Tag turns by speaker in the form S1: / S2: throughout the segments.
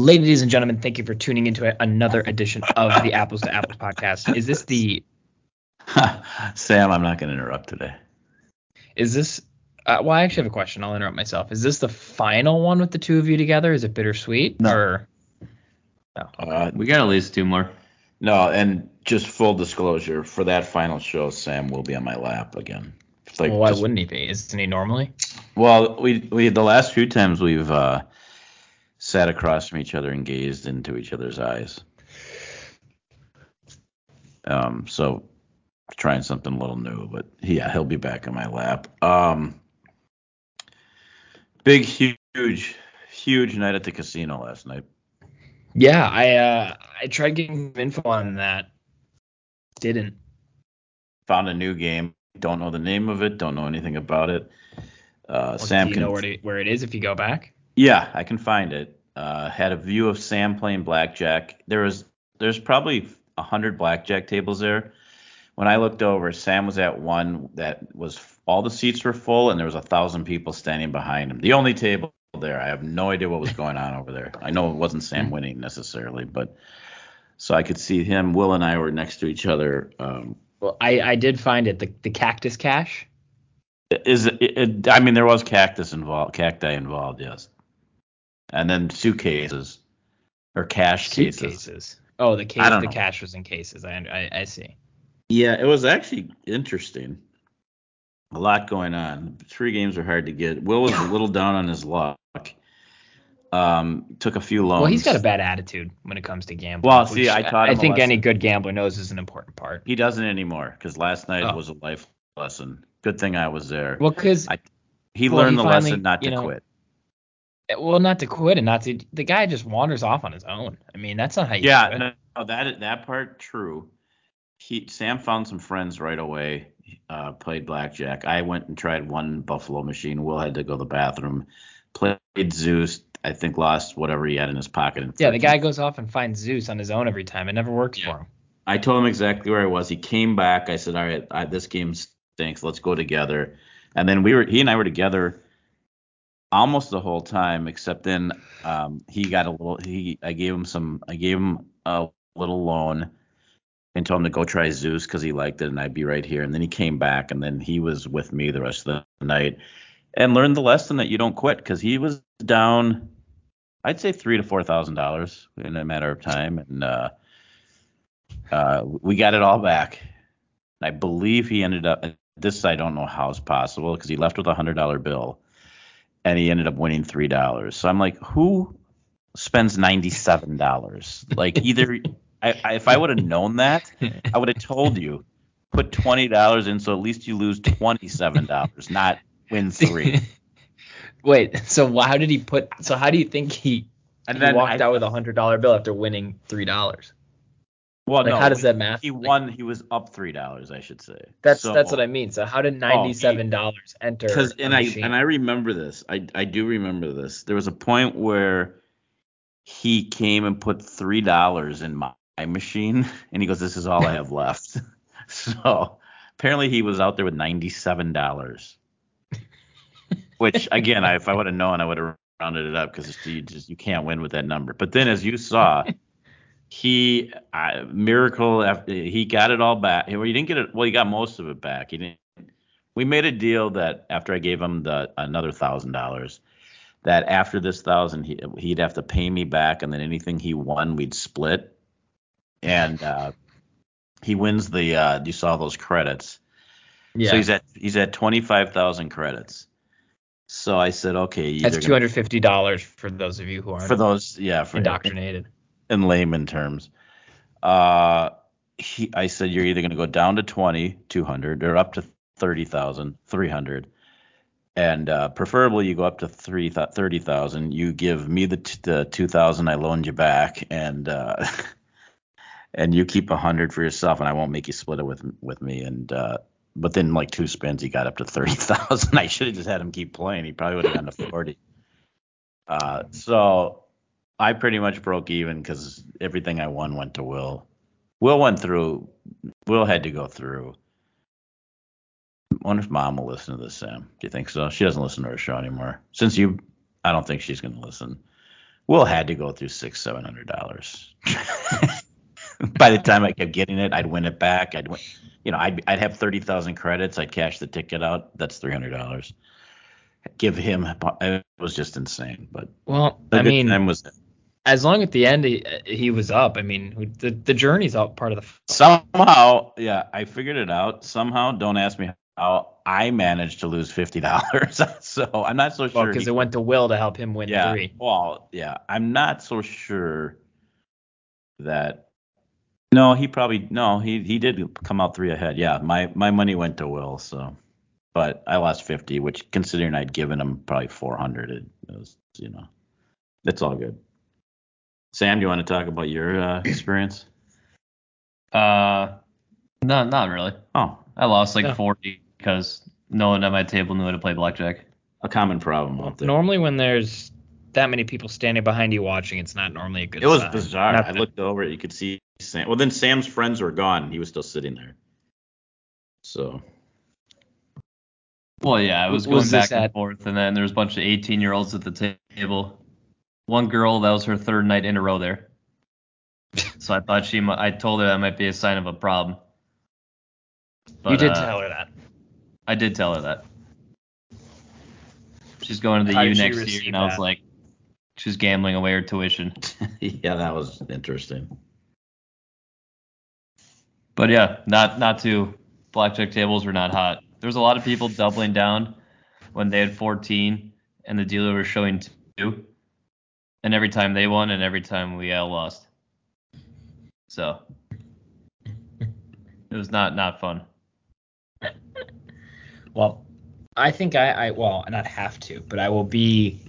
S1: Ladies and gentlemen, thank you for tuning into another edition of the Apples to Apples podcast. Is this the
S2: Sam? I'm not going to interrupt today.
S1: Is this? Uh, well, I actually have a question. I'll interrupt myself. Is this the final one with the two of you together? Is it bittersweet?
S2: No.
S1: Or
S2: no. Uh,
S3: we got at least two more.
S2: No, and just full disclosure, for that final show, Sam will be on my lap again.
S1: Like well, why just, wouldn't he be? Isn't he normally?
S2: Well, we we the last few times we've uh, sat across from each other and gazed into each other's eyes. Um, so trying something a little new, but yeah, he'll be back in my lap. Um, big, huge, huge night at the casino last night.
S1: Yeah, I uh, I tried getting info on that. Didn't.
S2: Found a new game. Don't know the name of it. Don't know anything about it. Uh, well, Sam
S1: do you
S2: can
S1: know where, to, where it is if you go back.
S2: Yeah, I can find it. Uh, had a view of Sam playing blackjack. There was there's probably a hundred blackjack tables there. When I looked over, Sam was at one that was all the seats were full and there was a thousand people standing behind him. The only table there. I have no idea what was going on over there. I know it wasn't Sam hmm. winning necessarily, but so I could see him. Will and I were next to each other. Um,
S1: well, I, I did find it the the cactus cash.
S2: Is it, it, I mean there was cactus involved, cacti involved, yes, and then suitcases or cash
S1: cases. cases. Oh, the case, the know. cash was in cases. I, I I see.
S2: Yeah, it was actually interesting a lot going on. Three games are hard to get. Will was a little down on his luck. Um, took a few loans.
S1: Well, he's got a bad attitude when it comes to gambling.
S2: Well, see, I taught
S1: I think any good gambler knows is an important part.
S2: He doesn't anymore because last night oh. was a life lesson. Good thing I was there.
S1: Well, because
S2: he well, learned he the finally, lesson not to know, quit.
S1: Well, not to quit and not to. The guy just wanders off on his own. I mean, that's not how you.
S2: Yeah, no, no, that that part true. He Sam found some friends right away uh, played blackjack. I went and tried one Buffalo machine. Will had to go to the bathroom. Played Zeus. I think lost whatever he had in his pocket.
S1: Yeah, the guy goes off and finds Zeus on his own every time. It never works yeah. for him.
S2: I told him exactly where I was. He came back. I said, "All right, I, this game stinks. Let's go together." And then we were he and I were together almost the whole time, except then um, he got a little. He I gave him some. I gave him a little loan and told him to go try Zeus because he liked it and I'd be right here. And then he came back and then he was with me the rest of the night and learned the lesson that you don't quit because he was down, I'd say three to four thousand dollars in a matter of time, and uh, uh, we got it all back. I believe he ended up. This I don't know how it's possible because he left with a hundred dollar bill, and he ended up winning three dollars. So I'm like, who spends ninety seven dollars? Like either I, I, if I would have known that, I would have told you put twenty dollars in, so at least you lose twenty seven dollars, not win three.
S1: Wait, so how did he put? So how do you think he, and he then walked I, out with a hundred dollar bill after winning three dollars?
S2: Well, like, no,
S1: how does that math?
S2: He won. He was up three dollars, I should say.
S1: That's so, that's what I mean. So how did oh, ninety seven dollars oh, enter?
S2: Because and I and I remember this. I I do remember this. There was a point where he came and put three dollars in my machine, and he goes, "This is all I have left." so apparently, he was out there with ninety-seven dollars. Which again, I, if I would have known, I would have rounded it up because you just you can't win with that number. But then, as you saw, he uh, miracle after he got it all back. Well, he didn't get it. Well, he got most of it back. He didn't. We made a deal that after I gave him the another thousand dollars, that after this thousand he, he'd have to pay me back, and then anything he won we'd split and uh, he wins the. Uh, you saw those credits. Yeah. So he's at he's at twenty five thousand credits. So I said, okay.
S1: That's two hundred fifty dollars for those of you who aren't
S2: for those, yeah, for
S1: indoctrinated.
S2: In, layman terms, uh, he, I said you're either going to go down to twenty, two hundred, or up to thirty thousand, three hundred, and uh, preferably you go up to three thirty thousand. You give me the t- the two thousand I loaned you back, and uh, and you keep a hundred for yourself, and I won't make you split it with with me. And uh, but then like two spins, he got up to thirty thousand. I should have just had him keep playing. He probably would have gone to forty. Uh, so I pretty much broke even because everything I won went to Will. Will went through. Will had to go through. I wonder if mom will listen to this, Sam. Do you think so? She doesn't listen to her show anymore. Since you, I don't think she's going to listen. Will had to go through six, seven hundred dollars. By the time I kept getting it, I'd win it back. I'd win, you know, I'd I'd have thirty thousand credits. I'd cash the ticket out. That's three hundred dollars. Give him. It was just insane. But
S1: well, I mean, time was as long at the end he, he was up. I mean, the the journey's all part of the.
S2: Somehow, yeah, I figured it out. Somehow, don't ask me how. I managed to lose fifty dollars, so I'm not so sure.
S1: because it went to Will to help him win
S2: yeah,
S1: three.
S2: Well, yeah, I'm not so sure that. No, he probably no, he he did come out three ahead. Yeah, my my money went to Will, so but I lost 50, which considering I'd given him probably 400, it, it was you know, it's all good. Sam, do you want to talk about your uh, experience?
S3: Uh, no, not really.
S2: Oh,
S3: I lost like yeah. 40 because no one at my table knew how to play blackjack.
S2: A common problem out there.
S1: Normally, when there's that many people standing behind you watching, it's not normally a good.
S2: It was
S1: sign.
S2: bizarre. Not I looked over, it, you could see Sam. Well, then Sam's friends were gone. He was still sitting there. So.
S3: Well, yeah, I was, was going back and forth, and then there was a bunch of 18 year olds at the table one girl that was her third night in a row there. so I thought she, I told her that might be a sign of a problem.
S1: But, you did uh, tell her that.
S3: I did tell her that. She's going to the How U next year, and I was like, she's gambling away her tuition.
S2: yeah, that was interesting.
S3: But yeah, not not too. Blackjack tables were not hot. There's a lot of people doubling down when they had 14 and the dealer was showing two and every time they won, and every time we all lost. So it was not not fun.
S1: well, I think I, I well not have to, but I will be.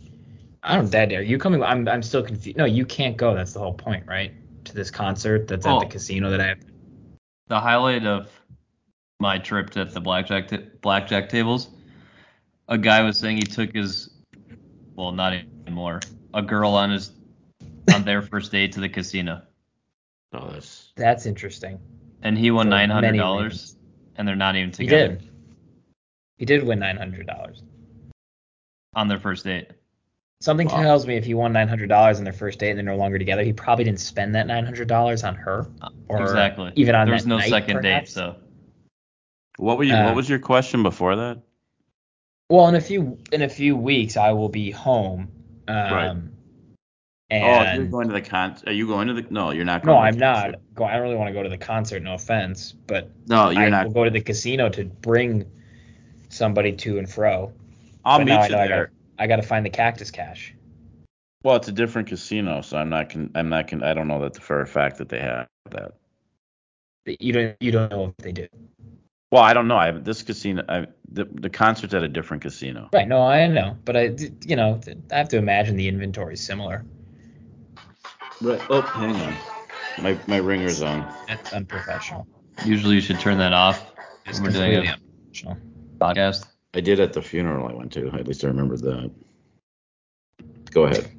S1: I don't know, Dad. Are you coming? I'm I'm still confused. No, you can't go. That's the whole point, right? To this concert that's at the oh. casino that I have.
S3: The highlight of my trip to the blackjack t- blackjack tables, a guy was saying he took his, well, not anymore a girl on his on their first date to the casino.
S2: Oh, that's
S1: that's interesting.
S3: And he won nine hundred dollars, and they're not even together.
S1: He did. He did win nine hundred dollars
S3: on their first date.
S1: Something wow. tells me if he won nine hundred dollars on their first date and they're no longer together, he probably didn't spend that nine hundred dollars on her. Or
S3: exactly.
S1: Even on
S3: there was no
S1: night,
S3: second
S1: perhaps.
S3: date, so.
S2: What were you? Uh, what was your question before that?
S1: Well, in a few in a few weeks, I will be home um, right.
S2: And oh, you're going to the con. Are you going to the? No, you're not.
S1: going No, I'm not. Go, I don't really want to go to the concert. No offense, but
S2: no, you're
S1: I
S2: not.
S1: will go to the casino to bring somebody to and fro.
S2: I'll but meet you there.
S1: I got to find the cactus cash.
S2: Well, it's a different casino, so I'm not. Con- I'm not. Con- I don't know that for a fact that they have that.
S1: You don't. You don't know if they do.
S2: Well, I don't know. I this casino. I, the the concert's at a different casino.
S1: Right. No, I know, but I, you know, I have to imagine the inventory is similar.
S2: Right. Oh, hang on. My my ringer's on.
S1: That's unprofessional.
S3: Usually you should turn that off.
S1: It's we're doing a unprofessional
S3: podcast.
S2: I did at the funeral I went to. At least I remember that. Go ahead.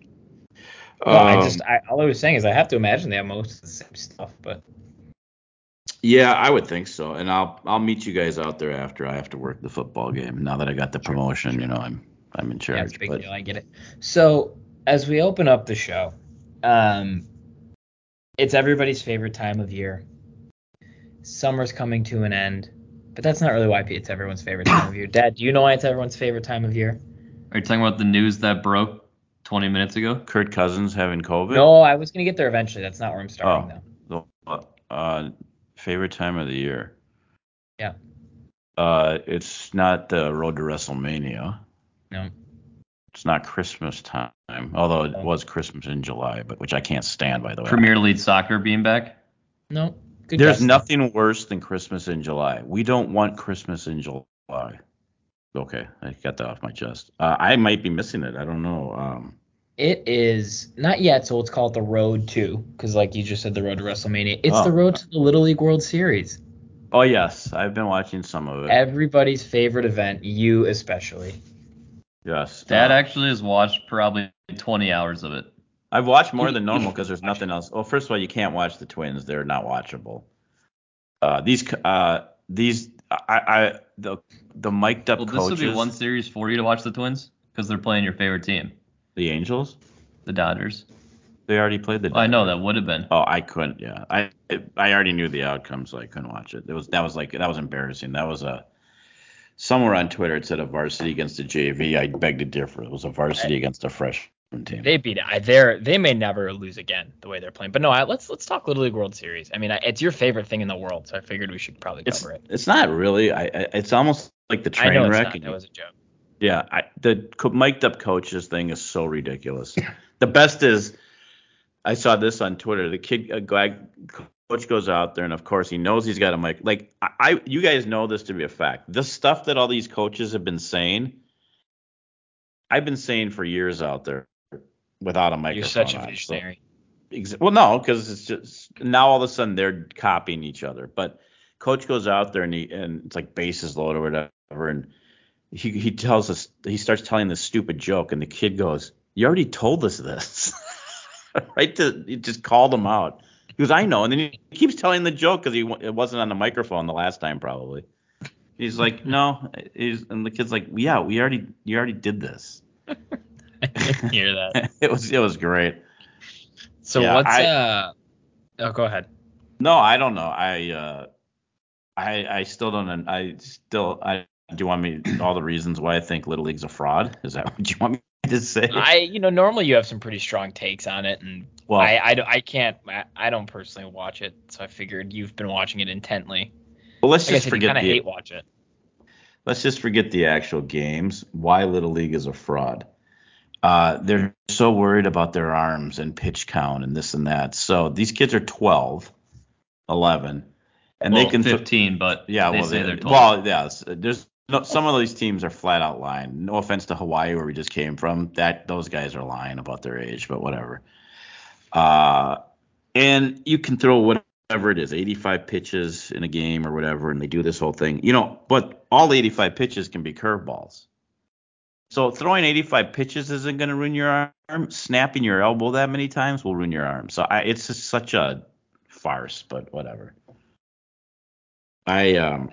S1: Well, um, I just I, all I was saying is I have to imagine they have most of the same stuff, but.
S2: Yeah, I would think so, and I'll I'll meet you guys out there after I have to work the football game. Now that I got the promotion, you know, I'm I'm in charge.
S1: Yeah, big but... deal. I get it. So as we open up the show, um, it's everybody's favorite time of year. Summer's coming to an end, but that's not really why it's everyone's favorite time of year. Dad, do you know why it's everyone's favorite time of year?
S3: Are you talking about the news that broke 20 minutes ago?
S2: Kirk Cousins having COVID?
S1: No, I was gonna get there eventually. That's not where I'm starting
S2: oh, though. Uh, favorite time of the year.
S1: Yeah.
S2: Uh, it's not the road to WrestleMania.
S1: No.
S2: It's not Christmas time, although it was Christmas in July, but which I can't stand by the way.
S3: Premier League soccer being back.
S1: No.
S2: Good There's guess. nothing worse than Christmas in July. We don't want Christmas in July. Okay, I got that off my chest. Uh, I might be missing it. I don't know. Um,
S1: it is not yet, so let's call it the road to, because like you just said, the road to WrestleMania. It's oh. the road to the Little League World Series.
S2: Oh yes, I've been watching some of it.
S1: Everybody's favorite event, you especially.
S2: Yes.
S3: Dad uh, actually has watched probably 20 hours of it.
S2: I've watched more than normal because there's nothing else. Well, first of all, you can't watch the Twins; they're not watchable. Uh, these, uh, these, I, I, the, the mic'd up well,
S3: this
S2: coaches.
S3: This would be one series for you to watch the Twins because they're playing your favorite team.
S2: The Angels.
S3: The Dodgers.
S2: They already played the.
S3: Well, I know that would have been.
S2: Oh, I couldn't. Yeah, I I already knew the outcome, so I couldn't watch it. It was that was like that was embarrassing. That was a somewhere on Twitter it said a varsity against a JV. I beg to differ. It was a varsity against a freshman team.
S1: They beat it. They're they may never lose again the way they're playing. But no, I, let's let's talk Little League World Series. I mean, I, it's your favorite thing in the world, so I figured we should probably
S2: it's
S1: cover it.
S2: it's not really. I, I it's almost like the train
S1: know it's
S2: wreck.
S1: not. That was a joke.
S2: Yeah, I, the co- mic'd up coaches thing is so ridiculous. the best is, I saw this on Twitter. The kid, a guy, coach goes out there, and of course he knows he's got a mic. Like I, I, you guys know this to be a fact. The stuff that all these coaches have been saying, I've been saying for years out there without a microphone.
S1: You're such a
S2: on, so-
S1: visionary.
S2: Ex- Well, no, because it's just now all of a sudden they're copying each other. But coach goes out there and he and it's like bases loaded or whatever, and he he tells us he starts telling this stupid joke, and the kid goes, "You already told us this." right to he just called him out. He goes, "I know," and then he keeps telling the joke because he it wasn't on the microphone the last time probably. He's like, "No," he's, and the kid's like, "Yeah, we already you already did this."
S1: I didn't hear that.
S2: it was it was great.
S1: So
S2: Yeah,
S1: what's
S2: I-
S1: uh? Oh, go ahead.
S2: No, I don't know. I uh, I I still don't. I still. I do you want me all the reasons why I think Little League's a fraud? Is that what you want me to say?
S1: I you know normally you have some pretty strong takes on it, and
S2: well,
S1: I, I don't- I can't I, I don't personally watch it, so I figured you've been watching it intently.
S2: well, let's
S1: Like I
S2: just
S1: said, you
S2: forget
S1: kind of
S2: the
S1: hate watch it.
S2: let's just forget the actual games. Why Little League is a fraud? Uh, they're so worried about their arms and pitch count and this and that. So these kids are 12, 11, and
S3: well,
S2: they can th-
S3: 15, but
S2: Yeah,
S3: they
S2: well,
S3: say
S2: they-
S3: they're 12.
S2: well, yeah. There's no, some of these teams are flat out lying. No offense to Hawaii, where we just came from. That those guys are lying about their age, but whatever. Uh, and you can throw whatever it is, 85 pitches in a game or whatever, and they do this whole thing. You know, but all 85 pitches can be curveballs. So throwing 85 pitches isn't going to ruin your arm. Snapping your elbow that many times will ruin your arm. So I, it's just such a farce, but whatever. I um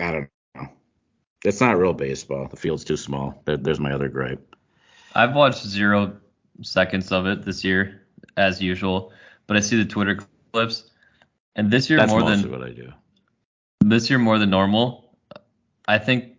S2: I don't. It's not real baseball. The field's too small. There, there's my other gripe.
S3: I've watched zero seconds of it this year, as usual, but I see the Twitter clips, and this year
S2: That's
S3: more than
S2: what I do.
S3: this year more than normal. I think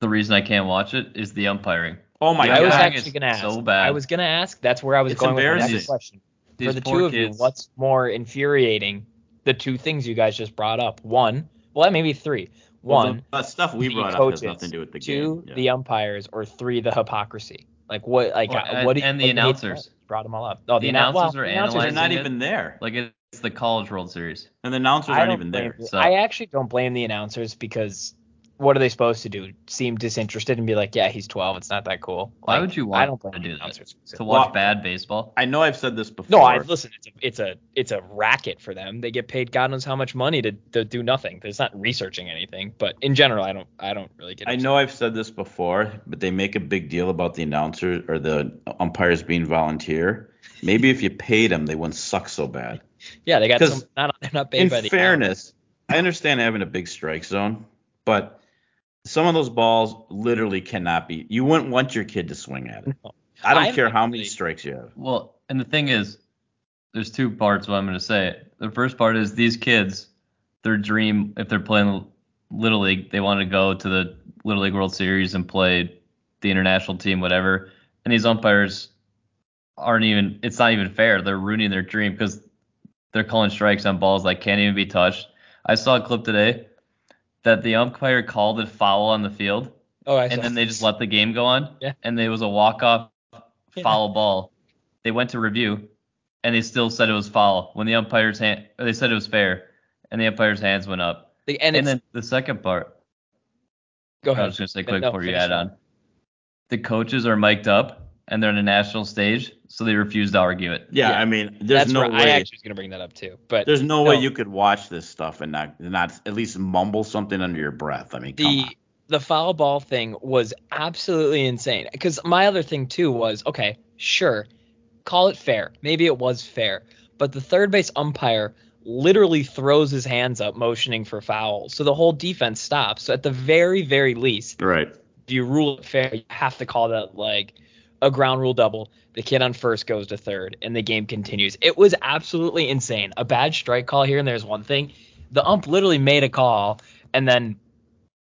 S3: the reason I can't watch it is the umpiring.
S2: Oh my
S3: The
S1: I was actually gonna ask.
S3: so bad.
S1: I was gonna ask. That's where I was
S2: It's
S1: going with my next
S2: embarrassing.
S1: question.
S3: These
S1: For the two of
S3: kids.
S1: you, what's more infuriating? The two things you guys just brought up. One, well, maybe three.
S2: Well,
S1: One,
S2: the, the stuff we
S1: the
S2: brought up has nothing to do with the
S1: two,
S2: game. Yeah.
S1: the umpires, or three, the hypocrisy. Like what? Like
S3: Well,
S1: uh,
S3: and-
S1: what? do you-
S3: and the
S1: what you
S3: announcers.
S1: Brought them all up. Oh, the,
S3: The
S1: annou- well,
S3: announcers are
S1: the announcers
S2: They're
S3: analyzing
S2: not
S3: it.
S2: even there,
S3: Like it's the College World Series.
S2: and the announcers
S1: I
S2: aren't even there.
S1: the-
S3: so-
S1: I actually don't blame the announcers because what are they supposed to do? Seem disinterested and be like, yeah, he's 12. It's not that cool.
S3: Why would you
S1: I
S3: want
S1: don't
S3: to do that? To watch
S2: Well,
S3: bad baseball.
S2: I know I've said this before.
S1: No, I listen. It's a, it's a it's a racket for them. They get paid God knows how much money to, to do nothing. It's not researching anything. But in general, I don't I don't really get.
S2: I know I've said this before, but they make a big deal about the announcers or the umpires being volunteer. Maybe if you paid them, they wouldn't suck so bad.
S1: Yeah, they got some. Not they're not paid
S2: in
S1: by the In
S2: fairness, I understand having a big strike zone, but some of those balls literally cannot be. You wouldn't want your kid to swing at it. I don't
S1: I'm
S2: care how many strikes you have.
S3: Well, and the thing is, there's two parts. What I'm going to say. The first part is these kids, their dream, if they're playing little league, they want to go to the little league World Series and play the international team, whatever. And these umpires aren't even. It's not even fair. They're ruining their dream because they're calling strikes on balls that can't even be touched. I saw a clip today that the umpire called it foul on the field
S1: Oh, I
S3: and
S1: saw
S3: then they just let the game go on.
S1: Yeah.
S3: And it was a walk off
S1: Yeah.
S3: foul ball. They went to review, and they still said it was foul when the umpire's hand. Or they said it was fair, and the umpire's hands went up.
S1: The- and,
S3: And, then the second part,
S1: go ahead.
S3: I was gonna say quick
S1: no,
S3: before you add on. The coaches are mic'd up, and they're on a national stage, so they refuse to argue it.
S2: Yeah,
S1: Yeah.
S2: I mean, there's
S1: That's
S2: no
S1: where I actually was gonna bring that up too. But
S2: There's no, way you could watch this stuff and not not at least mumble something under your breath. I mean, come
S1: the
S2: on.
S1: the foul ball thing was absolutely insane. Because my other thing too was okay, sure, call it fair. Maybe it was fair, but the third base umpire literally throws his hands up, motioning for foul. So the whole defense stops. So at the very very least,
S2: Right.
S1: if you rule it fair, you have to call that like a ground rule double. The kid on first goes to third, and the game continues. It was absolutely insane. A bad strike call here and there's one thing. The ump literally made a call and then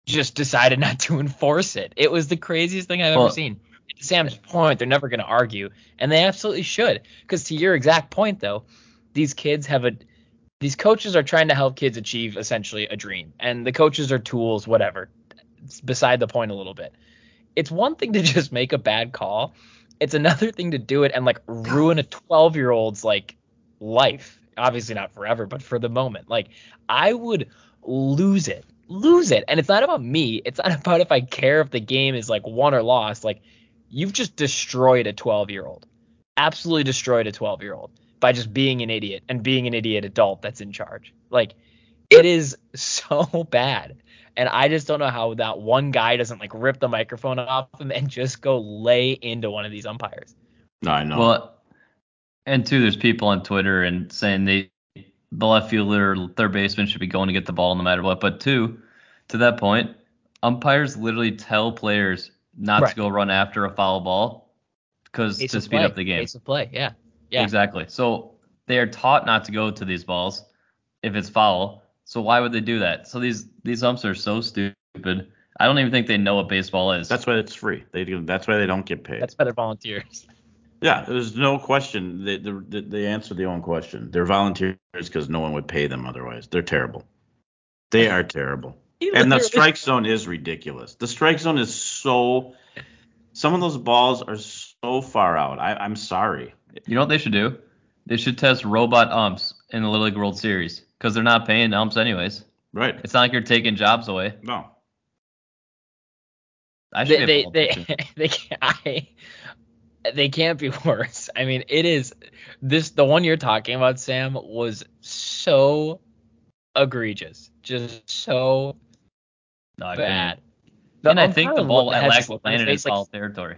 S1: just decided not to enforce it. It was the craziest thing I've
S3: Well-
S1: ever seen. To Sam's point, they're never going to argue, and they absolutely should. Because to your exact point, though, these kids have a these coaches are trying to help kids achieve essentially a dream, and the coaches are tools, whatever. It's beside the point a little bit. It's one thing to just make a bad call. It's another thing to do it and like ruin a 12 year old's like life. Obviously not forever, but for the moment. Like I would lose it, lose it. And it's not about me. It's not about if I care if the game is like won or lost. Like you've just destroyed a 12 year old, absolutely destroyed a 12 year old by just being an idiot and being an idiot adult that's in charge. Like it is so bad. And I just don't know how that one guy doesn't like rip the microphone off him and just go lay into one of these umpires.
S2: No, I know.
S3: Well, and two, there's people on Twitter and saying they the left fielder or third baseman should be going to get the ball no matter what. But two, to that point, umpires literally tell players not
S1: Right.
S3: to go run after a foul ball because to speed
S1: play.
S3: up the game.
S1: Ace of play, yeah. Yeah.
S3: Exactly. So they are taught not to go to these balls if it's foul. So why would they do that? So these these umps are so stupid. I don't even think they know what baseball is.
S2: that's why it's free. They do. That's why they don't get paid.
S1: That's better volunteers.
S2: yeah, there's no question. They they, they- they answer their own question. They're volunteers because no one would pay them otherwise. They're terrible. They are terrible.
S1: He
S2: And the strike zone is ridiculous. The strike zone is so. Some of those balls are so far out. I, I'm sorry.
S3: You know what they should do? They should test robot umps in the Little League World Series because they're not paying umps anyways.
S2: Right.
S3: It's not like you're taking jobs away.
S2: No.
S3: I should
S1: they they they, they can't I, they can't be worse. I mean, it is this the one you're talking about, Sam, was so egregious, just so
S3: No, I couldn't.
S1: bad.
S3: and I think the
S1: look-
S3: ball
S1: has
S3: at
S1: this
S3: last
S1: his
S3: landed in
S1: face, like,
S3: foul territory.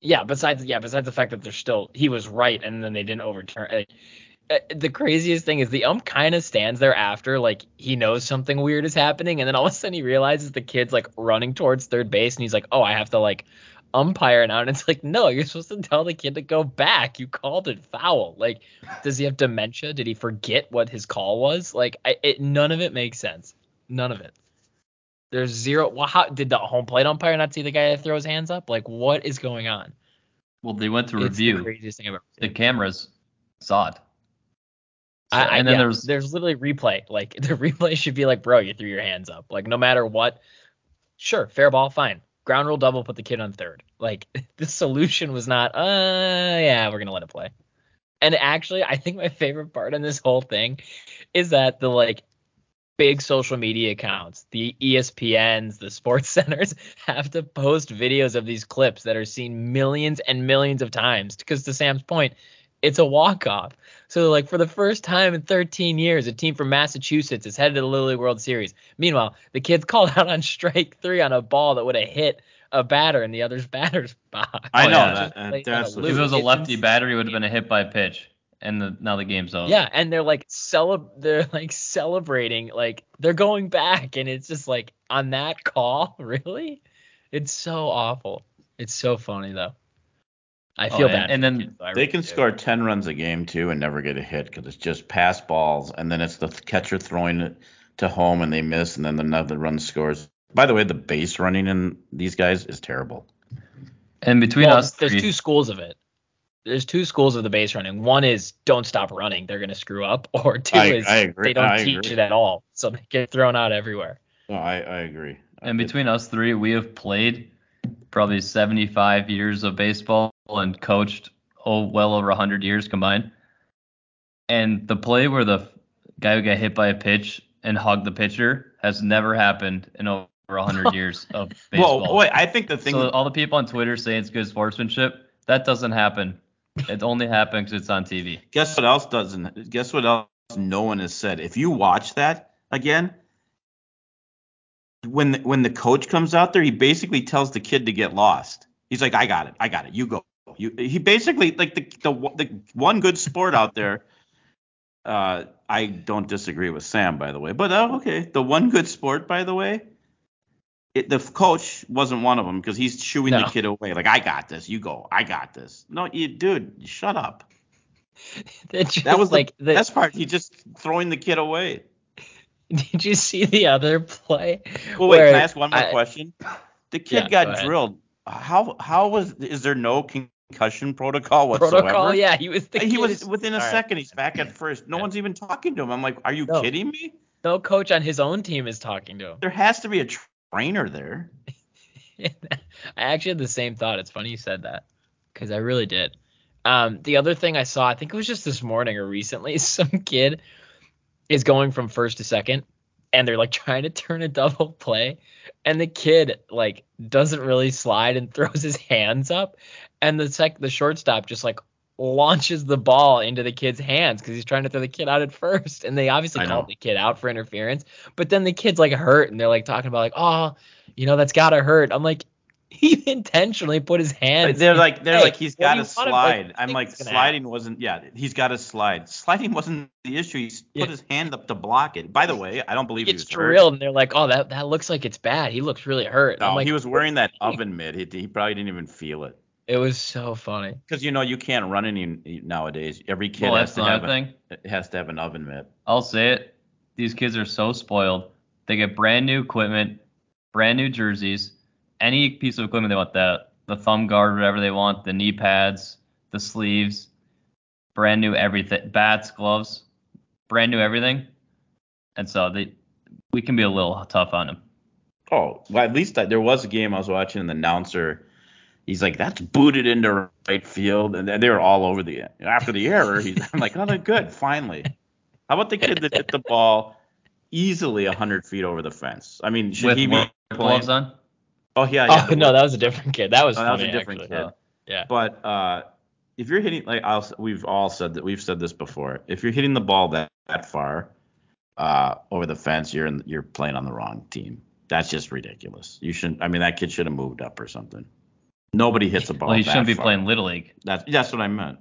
S1: Yeah, besides yeah, besides the fact that they're still he was right and then they didn't overturn. Like, Uh, the craziest thing is the ump kind of stands there after like he knows something weird is happening and then all of a sudden he realizes the kid's like running towards third base and he's like, "Oh, I have to like umpire now." And it's like, "No, you're supposed to tell the kid to go back. You called it foul." Like, does he have dementia? Did he forget what his call was? Like, I, it none of it makes sense. None of it. There's zero. Well, how did the home plate umpire not see the guy that throws hands up? Like, what is going on?
S3: Well, they went to
S1: It's the
S3: review.
S1: craziest thing I've ever
S3: The cameras saw it.
S1: I,
S3: and then
S1: yeah,
S3: there was
S1: there's literally replay. Like the replay should be like, bro, you threw your hands up. Like no matter what, sure, fair ball, fine. Ground rule double, put the kid on third. Like the solution was not, uh, yeah, we're gonna let it play. And actually, I think my favorite part in this whole thing is that the like big social media accounts, the ESPNs, the sports centers have to post videos of these clips that are seen millions and millions of times. Because to Sam's point, it's a walk off. So like for the first time in 13 years, a team from Massachusetts is headed to the Little League World Series. Meanwhile, the kid's called out on strike three on a ball that would have hit a batter in the other's batter's box.
S2: I
S3: Oh,
S2: know
S3: yeah.
S2: that. Uh,
S1: like
S2: that's
S1: on
S3: if it was a lefty batter, he would have been a hit by pitch, and the, now the game's over.
S1: Yeah, and they're like celeb they're like celebrating, like they're going back, and it's just like on that call, really? It's so awful. It's so funny though. I
S3: Oh,
S1: feel
S3: and-
S1: bad.
S3: and
S1: for
S3: then
S1: kids,
S2: They can score 10 runs a game too and never get a hit because it's just pass balls and then it's the catcher throwing it to home and they miss and then another run scores. By the way, the base running in these guys is terrible.
S3: And between
S1: well,
S3: us
S1: there's
S3: three,
S1: two schools of it. There's two schools of the base running. One is don't stop running, they're gonna screw up, or two
S2: I-
S1: is
S2: I agree.
S1: they don't
S2: I
S1: teach
S2: agree.
S1: it at all, so they get thrown out everywhere.
S2: No, I, I agree.
S3: and between us three, we have played probably 75 years of baseball and coached oh well over 100 years combined. And the play where the guy who got hit by a pitch and hugged the pitcher has never happened in over 100 years of baseball.
S2: well, boy, I think the thing.
S3: so all the people on Twitter saying it's good sportsmanship, that doesn't happen. It only happens 'cause it's on TV.
S2: guess what else doesn't? Guess what else? No one has said. If you watch that again, when the, when the coach comes out there, he basically tells the kid to get lost. He's like, "I got it, I got it. You go." You. He basically like the the the one good sport out there. Uh, I don't disagree with Sam, by the way, but uh, okay, the one good sport, by the way. it, the coach wasn't one of them because he's shooing
S1: No.
S2: the kid away. Like, I got this. You go. I got this. No, you, dude, shut up.
S1: Just,
S2: That was
S1: like
S2: the
S1: the,
S2: best part. He just throwing the kid away.
S1: Did you see the other play?
S2: Well, wait. Can I ask one more
S1: I-
S2: question? The kid
S1: Yeah,
S2: got
S1: ahead.
S2: drilled. How how was is there no concussion protocol whatsoever?
S1: Protocol, yeah, he was the
S2: he was within a
S1: All right.
S2: second. He's back at first. No
S1: Yeah.
S2: one's even talking to him. I'm like, are you
S1: No.
S2: kidding me?
S1: No coach on his own team is talking to him.
S2: There has to be a trainer there.
S1: I actually had the same thought. It's funny you said that because I really did. Um, the other thing I saw, I think it was just this morning or recently, some kid is going from first to second, and they're like trying to turn a double play, and the kid like doesn't really slide and throws his hands up, and the sec the shortstop just like launches the ball into the kid's hands because he's trying to throw the kid out at first, and they obviously
S2: I
S1: called
S2: know.
S1: the kid out for interference, but then the kid's like hurt, and they're like talking about like, oh, you know that's gotta hurt. I'm like. He intentionally put his hands.
S2: They're like they're
S1: Hey,
S2: like he's got to
S1: like,
S2: slide. I'm like
S1: it's
S2: sliding wasn't yeah he's got to slide. Sliding wasn't the issue. He
S1: Yeah.
S2: put his hand up to block it. By the way, I don't believe he
S1: gets
S2: was hurt.
S1: drilled, and they're like, "Oh, that that looks like it's bad. He looks really hurt."
S2: No,
S1: I'm like,
S2: he was wearing that
S1: "What do you
S2: oven mitt. He, he probably didn't even feel it.
S1: It was so funny.
S2: Because you know you can't run any nowadays. Every kid
S3: Well,
S2: has to have a, has to have an oven mitt.
S3: I'll say it. These kids are so spoiled. They get brand new equipment, brand new jerseys, any piece of equipment they want that the thumb guard, whatever they want, the knee pads, the sleeves, brand new everything, bats, gloves, brand new everything. And so they, we can be a little tough on them.
S2: Oh, well, at least I, there was a game I was watching, and the announcer, he's like, "That's booted into right field," and they were all over the after the error. He's, I'm like, "Oh, they're good, finally." How about the kid that hit the ball easily 100 feet over the fence? I mean, should
S3: With
S2: he be
S3: gloves on.
S2: Oh yeah,
S1: Oh
S2: yeah. the
S1: no, that was a different kid. That was
S2: Oh, that was a different
S1: actually.
S2: kid.
S3: Oh.
S1: Yeah.
S2: But uh, if you're hitting like I'll, we've all said that we've said this before. If you're hitting the ball that, that far uh, over the fence, you're in, you're playing on the wrong team. That's just ridiculous. You shouldn't. I mean, that kid should have moved up or something. Nobody hits a ball.
S3: Well, he shouldn't be
S2: far.
S3: playing little league.
S2: That's that's what I meant.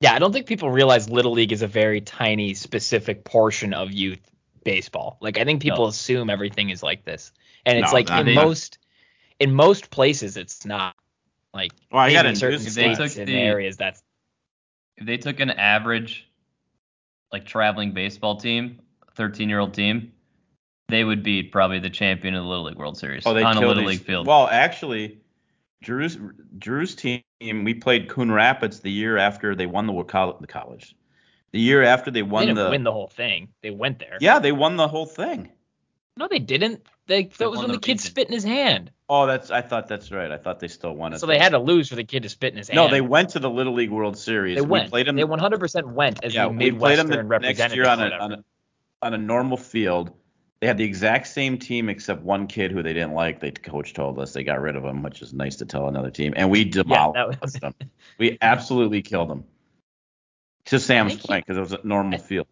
S1: Yeah, I don't think people realize little league is a very tiny, specific portion of youth baseball. Like I think people
S3: No.
S1: assume everything is like this, and it's
S2: No,
S1: like in
S3: they-
S1: most in most places it's not. Like
S2: Well, I got
S1: in
S2: to
S1: certain
S3: if they
S1: states
S3: took
S1: and
S3: the-
S1: areas that's
S3: If they took an average, like traveling baseball team, 13 year old team, they would beat probably the champion of the Little League World Series
S2: Oh, they
S3: on a Little
S2: these-
S3: League field.
S2: Well, actually, Drew's Drew's team. We played Coon Rapids the year after they won the the college. The year after they
S1: they
S2: won
S1: didn't
S2: the.
S1: win the whole thing. They went there.
S2: yeah, they won the whole thing.
S1: No, they didn't. They that was when
S3: the
S1: the kid
S3: region.
S1: spit in his hand.
S2: Oh, that's. I thought that's right. I thought they still won it.
S1: So they had to lose for the kid to spit in his hand.
S2: No, they went to the Little League World Series.
S1: They
S2: we
S1: went.
S2: played them.
S1: They 100% went as
S2: yeah,
S1: the
S2: we played them the next year on a, on a on a normal field. They had the exact same team except one kid who they didn't like. The coach told us they got rid of him, which is nice to tell another team. And we demolished
S1: was-
S2: them. We absolutely killed them. To Sam's point, because it was a normal field.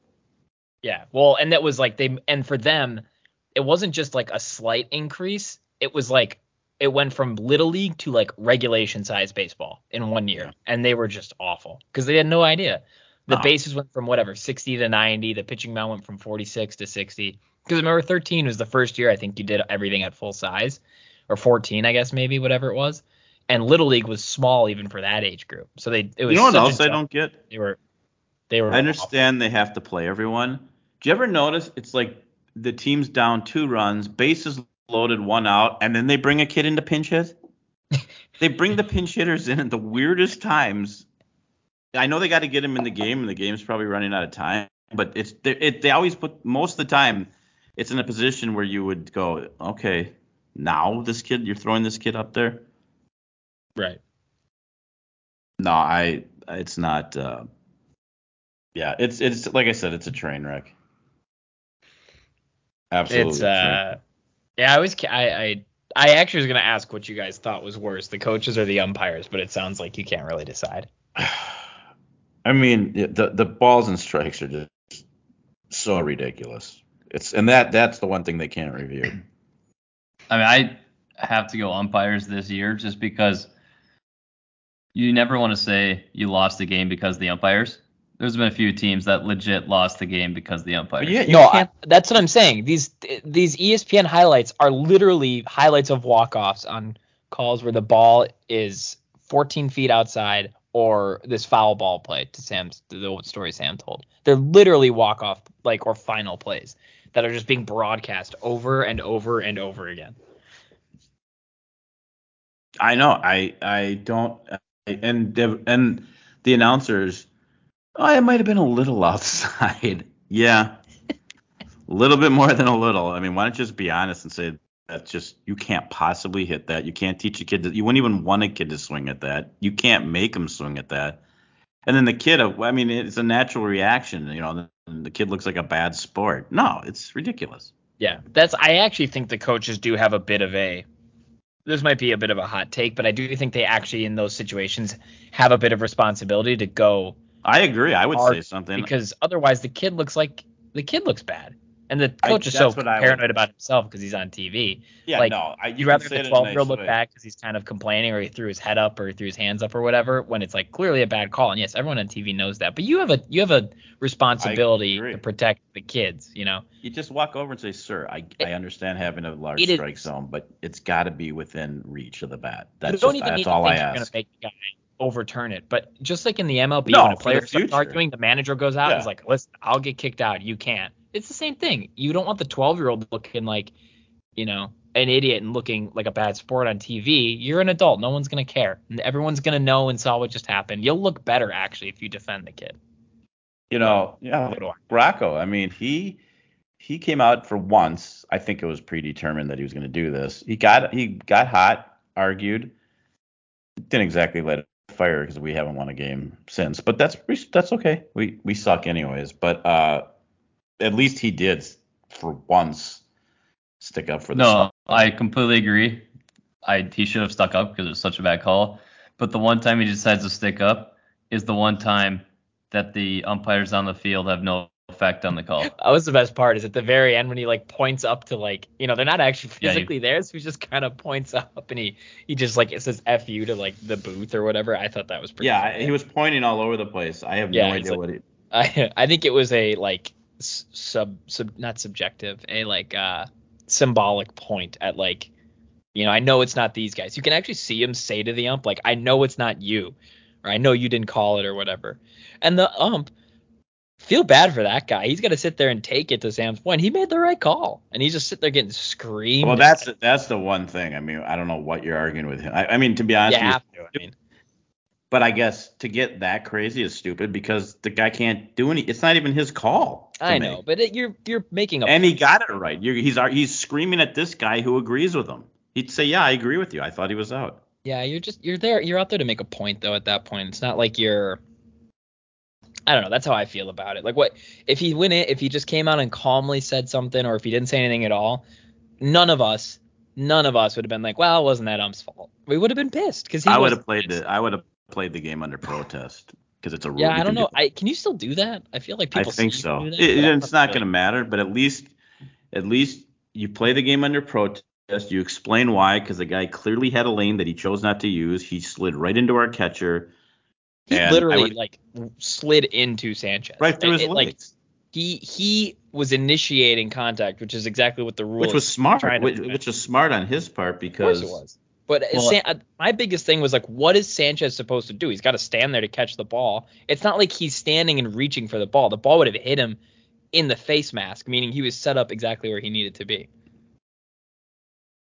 S1: Yeah. Well, and that was like they and for them, it wasn't just like a slight increase. It was like it went from little league to like regulation size baseball in one year,
S2: Yeah.
S1: and they were just awful because they had no idea. The
S2: No.
S1: bases went from whatever 60 to 90. The pitching mound went from 46 to 60. Because remember, 13 was the first year I think you did everything at full size, or 14, I guess maybe whatever it was. And little league was small even for that age group. So they it was
S2: You know what else I don't get?
S1: They were they were
S2: I understand they have to play everyone. Do you ever notice it's like the team's down two runs, bases loaded, one out, and then they bring a kid into pinch hit? they bring the pinch hitters in at the weirdest times. I know they got to get him in the game, and the game's probably running out of time. But it's it, they always put most of the time it's in a position where you would go, okay, now this kid you're throwing this kid up there.
S1: right.
S2: No, I it's not. Uh, yeah, it's it's like I said, it's a train wreck. Absolutely.
S1: It's uh, yeah. I was I I I actually was gonna ask what you guys thought was worse, the coaches or the umpires, but it sounds like you can't really decide.
S2: I mean, the the balls and strikes are just so ridiculous. It's and that that's the one thing they can't review.
S3: I mean, I have to go umpires this year just because you never want to say you lost the game because of the umpires. There's been a few teams that legit lost the game because of the umpires.
S2: Yeah,
S1: no, I, that's what I'm saying. These these ESPN highlights are literally highlights of walk-offs on calls where the ball is 14 feet outside or this foul ball play to Sam's the story Sam told. They're literally walk-off like or final plays that are just being broadcast over and over and over again.
S2: I know. I I don't. I, and and the announcers, oh, it might have been a little outside. yeah, a little bit more than a little. I mean, why don't you just be honest and say that's just you can't possibly hit that. You can't teach a kid. To, you wouldn't even want a kid to swing at that. You can't make him swing at that. And then the kid, uh, I mean, it's a natural reaction. You know, the kid looks like a bad sport. No, it's ridiculous.
S1: Yeah, that's. I actually think the coaches do have a bit of a. This might be a bit of a hot take, but I do think they actually in those situations have a bit of responsibility to go
S2: I agree. I would say something.
S1: because otherwise the kid looks like the kid looks bad, and the
S2: I-
S1: coach is so
S2: I would-
S1: paranoid about himself because he's on TV.
S2: yeah,
S1: like,
S2: no. I, you
S1: You'd rather the 12 year old look
S2: way.
S1: back because he's kind of complaining or he threw his head up or he threw his hands up or whatever when it's like clearly a bad call. And yes, everyone on TV knows that, but you have a you have a responsibility to protect the kids. You know,
S2: You just walk over and say, "Sir, I,
S1: It-
S2: I understand having a large
S1: it is-
S2: strike zone, but it's got to be within reach of the bat. That's
S1: you don't
S2: just that's all I ask."
S1: make the guy overturn it. But just like in the MLB,
S2: No,
S1: when a player starts arguing, the manager goes out and is like, "Listen, I'll get kicked out. You can't." It's the same thing. You don't want the 12 year old looking like, you know, an idiot and looking like a bad sport on TV. You're an adult. No one's gonna care. And everyone's gonna know and saw what just happened. You'll look better actually if you defend the kid.
S2: You know, yeah,
S1: I.
S2: I mean, he he came out for once. I think it was predetermined that he was going to do this. He got he got hot, argued, didn't exactly let it fire because we haven't won a game since. But that's that's okay. We we suck anyways. But uh, at least he did for once stick up for the
S3: No, I completely agree. I he should have stuck up because it was such a bad call. But the one time he decides to stick up is the one time that the umpires on the field have no effect on the call.
S1: That was the best part. Is at the very end when he like points up to like you know they're not actually
S3: Yeah, he-
S1: physically there, so he just kind of points up and he he just like it says "f you" to like the booth or whatever. I thought that was pretty.
S2: Yeah,
S1: funny.
S2: He was pointing all over the place. I have
S1: Yeah,
S2: no idea
S1: like-
S2: what he.
S1: I I think it was a like s- sub sub not subjective, a like uh symbolic point at like you know I know it's not these guys. You can actually see him say to the ump like I know it's not you, or I know you didn't call it or whatever, and the ump. Feel bad for that guy. He's got to sit there and take it to Sam's point. He made the right call, and he's just sitting there getting screamed.
S2: Well,
S1: at.
S2: that's that's the one thing. I mean, I don't know what you're arguing with him. I, I mean, to be honest, with you.
S1: I mean,
S2: but I guess to get that crazy is stupid because the guy can't do any. It's not even his call.
S1: I know, but it, you're you're making a
S2: and he got it right. You're, he's he's screaming at this guy who agrees with him. He'd say, "Yeah, I agree with you. I thought he was out."
S1: Yeah, you're just you're there. You're out there to make a point though. At that point, it's not like you're. I don't know. That's how I feel about it. Like, what if he went in? If he just came out and calmly said something, or if he didn't say anything at all, none of us, none of us would have been like, "Well, it wasn't that ump's fault." We would have been pissed because he.
S2: I would have played
S1: pissed.
S2: the I would have played the game under protest because it's a rule.
S1: Yeah, I don't know. I can you still do that? I feel like people. I think
S2: so. It- it's not going to matter, but at least at least you play the game under protest. You explain why because the guy clearly had a lane that he chose not to use. He slid right into our catcher.
S1: He literally
S2: would-
S1: like slid into Sanchez.
S2: right through his
S1: it, like he he was initiating contact, which is exactly what the rule.
S2: which was smart, which, which was smart on his part
S1: Of
S2: because
S1: course it was. But
S3: Well-
S1: San- uh, my biggest thing was like, what is Sanchez supposed to do? He's got to stand there to catch the ball. It's not like he's standing and reaching for the ball. The ball would have hit him in the face mask, meaning he was set up exactly where he needed to be.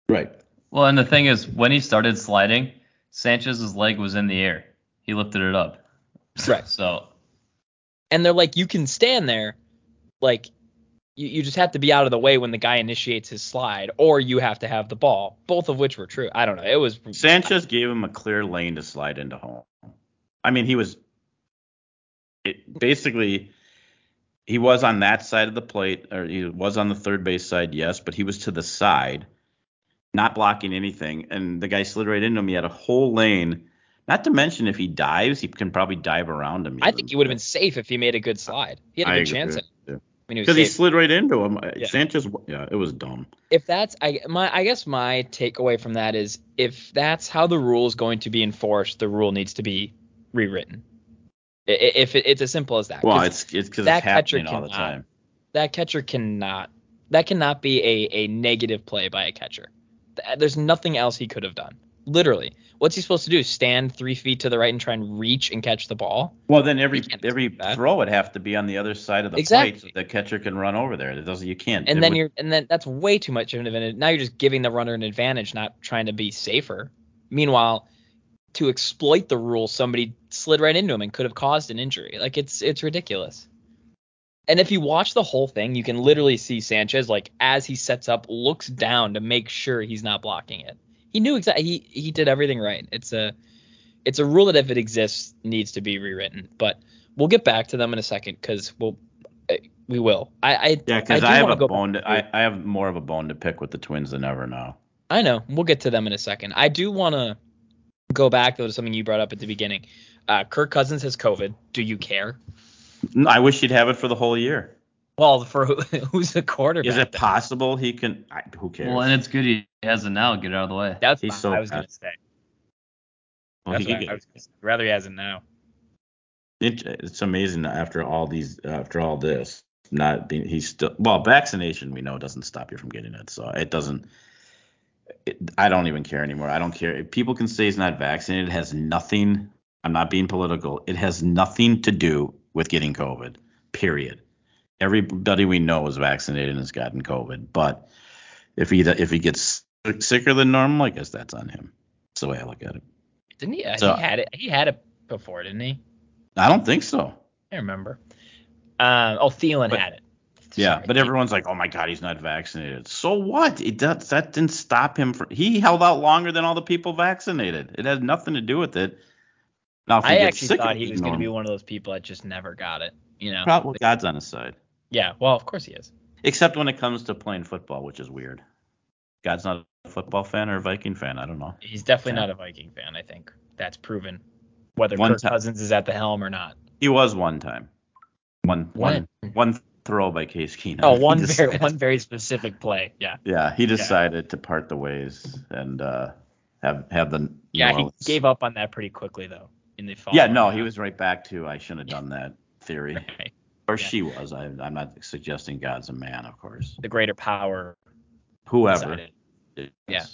S2: right.
S3: Well, and the thing is, when he started sliding, Sanchez's leg was in the air. He lifted it up.
S1: Right.
S3: So
S1: And they're like, you can stand there, like you, you just have to be out of the way when the guy initiates his slide, or you have to have the ball. Both of which were true. I don't know. It was
S2: Sanchez gave him a clear lane to slide into home. I mean, he was it, basically he was on that side of the plate, or he was on the third base side, yes, but he was to the side, not blocking anything, and the guy slid right into him. He had a whole lane. Not to mention, if he dives, he can probably dive around him.
S1: I think he would have been safe if he made a good slide. He had a
S2: I
S1: good
S2: agree.
S1: chance at
S2: Yeah.
S1: I mean, he
S2: because he slid right into him. Uh,
S1: Yeah.
S2: Sanchez, yeah, it was dumb.
S1: if that's I my I guess my takeaway from that is if that's how the rule is going to be enforced, the rule needs to be rewritten. If it, it's as simple as that.
S2: Well, it's it's because
S1: that
S2: it's
S1: catcher
S2: happening all the
S1: cannot-
S2: time.
S1: that catcher cannot that cannot be a, a negative play by a catcher. There's nothing else he could have done. Literally. What's he supposed to do? Stand three feet to the right and try and reach and catch the ball?
S2: Well, then every every throw would have to be on the other side of the
S1: Exactly.
S2: plate so the catcher can run over there. It doesn't. You can't.
S1: And
S2: it
S1: then
S2: would-
S1: you're and then that's way too much of an advantage. Now you're just giving the runner an advantage, not trying to be safer. Meanwhile, to exploit the rule, somebody slid right into him and could have caused an injury. Like it's it's ridiculous. And if you watch the whole thing, you can literally see Sanchez like as he sets up, looks down to make sure he's not blocking it. He knew exactly he he did everything right. It's a it's a rule that if it exists needs to be rewritten. But we'll get back to them in a second because we'll eh, we will. I, I
S2: yeah, because
S1: do
S2: I, have a bone. To, I, I have more of a bone to pick with the Twins than ever now.
S1: I know. We'll get to them in a second. I do want to go back though to something you brought up at the beginning. Uh, Kirk Cousins has COVID. Do you care?
S2: I wish he'd have it for the whole year.
S1: Well, for who, who's the quarterback?
S2: Is it
S1: then?
S2: possible he can? I, who cares?
S3: Well, and it's good he has it now. Get it out of the way.
S1: That's
S2: He's
S1: what
S2: so
S1: I was gonna say.
S2: Well,
S1: That's
S2: he
S1: what
S2: could
S1: I was gonna say. Rather he has it now.
S2: it, it's amazing that after all these, after all this, not being, he's still well. Vaccination we know doesn't stop you from getting it, so it doesn't. It, I don't even care anymore. I don't care if people can say he's not vaccinated. It has nothing. I'm not being political. It has nothing to do with getting COVID. Period. Everybody we know is vaccinated and has gotten COVID. But if he if he gets sicker than normal, I guess that's on him. That's the way I look at it.
S1: Didn't he?
S2: So-
S1: he had it. He had it before, didn't he?
S2: I don't think so.
S1: I remember. Um, oh, Thielen
S2: But-
S1: had it.
S2: Yeah, but everyone's like, "Oh my God, he's not vaccinated." So what? It does that didn't stop him from. He held out longer than all the people vaccinated. It had nothing to do with it. Now,
S1: I actually thought he was going to be one of those people that just never got it. You know?
S2: Probably God's on his side,
S1: Yeah. Well, of course he is.
S2: except when it comes to playing football, which is weird. God's not a football fan or a Viking fan. I don't know.
S1: He's definitely
S2: Yeah.
S1: not a Viking fan. I think that's proven. Whether
S2: One
S1: Kirk Cousins is at the helm or not.
S2: He was one time. One
S1: When?
S2: one one throw by Case Keenum.
S1: Oh, one very one very specific play. Yeah.
S2: Yeah, he decided to part the ways and uh, have have the.
S1: Yeah, he gave up on that pretty quickly though. In the fall.
S2: Yeah, no, he was right back to I shouldn't have done that theory.
S1: Right.
S2: Or
S1: Yeah.
S2: she was. I, I'm not suggesting God's a man, of course.
S1: the greater power.
S2: Whoever.
S1: Yeah.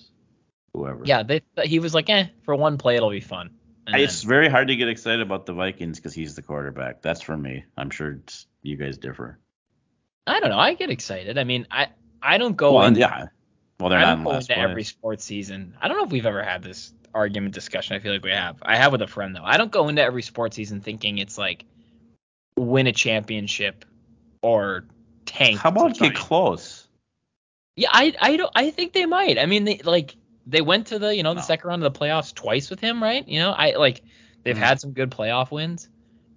S2: Whoever.
S1: Yeah, they, he was like, eh, for one play it'll be fun. And
S2: It's
S1: then-
S2: very hard to get excited about the Vikings because he's the quarterback. That's for me. I'm sure you guys differ.
S1: I don't know. I get excited. I mean, I I don't go
S2: well,
S1: in,
S2: yeah. Well, they're
S1: I don't
S2: in
S1: go into every sports season. I don't know if we've ever had this argument discussion. I feel like we have. I have with a friend though. I don't go into every sports season thinking it's like win a championship or tank.
S2: How about get close?
S1: Yeah, I I don't I think they might. I mean, they like they went to the you know the second round of the playoffs twice with him, right? You know, I like they've
S2: Mhm.
S1: had some good playoff wins.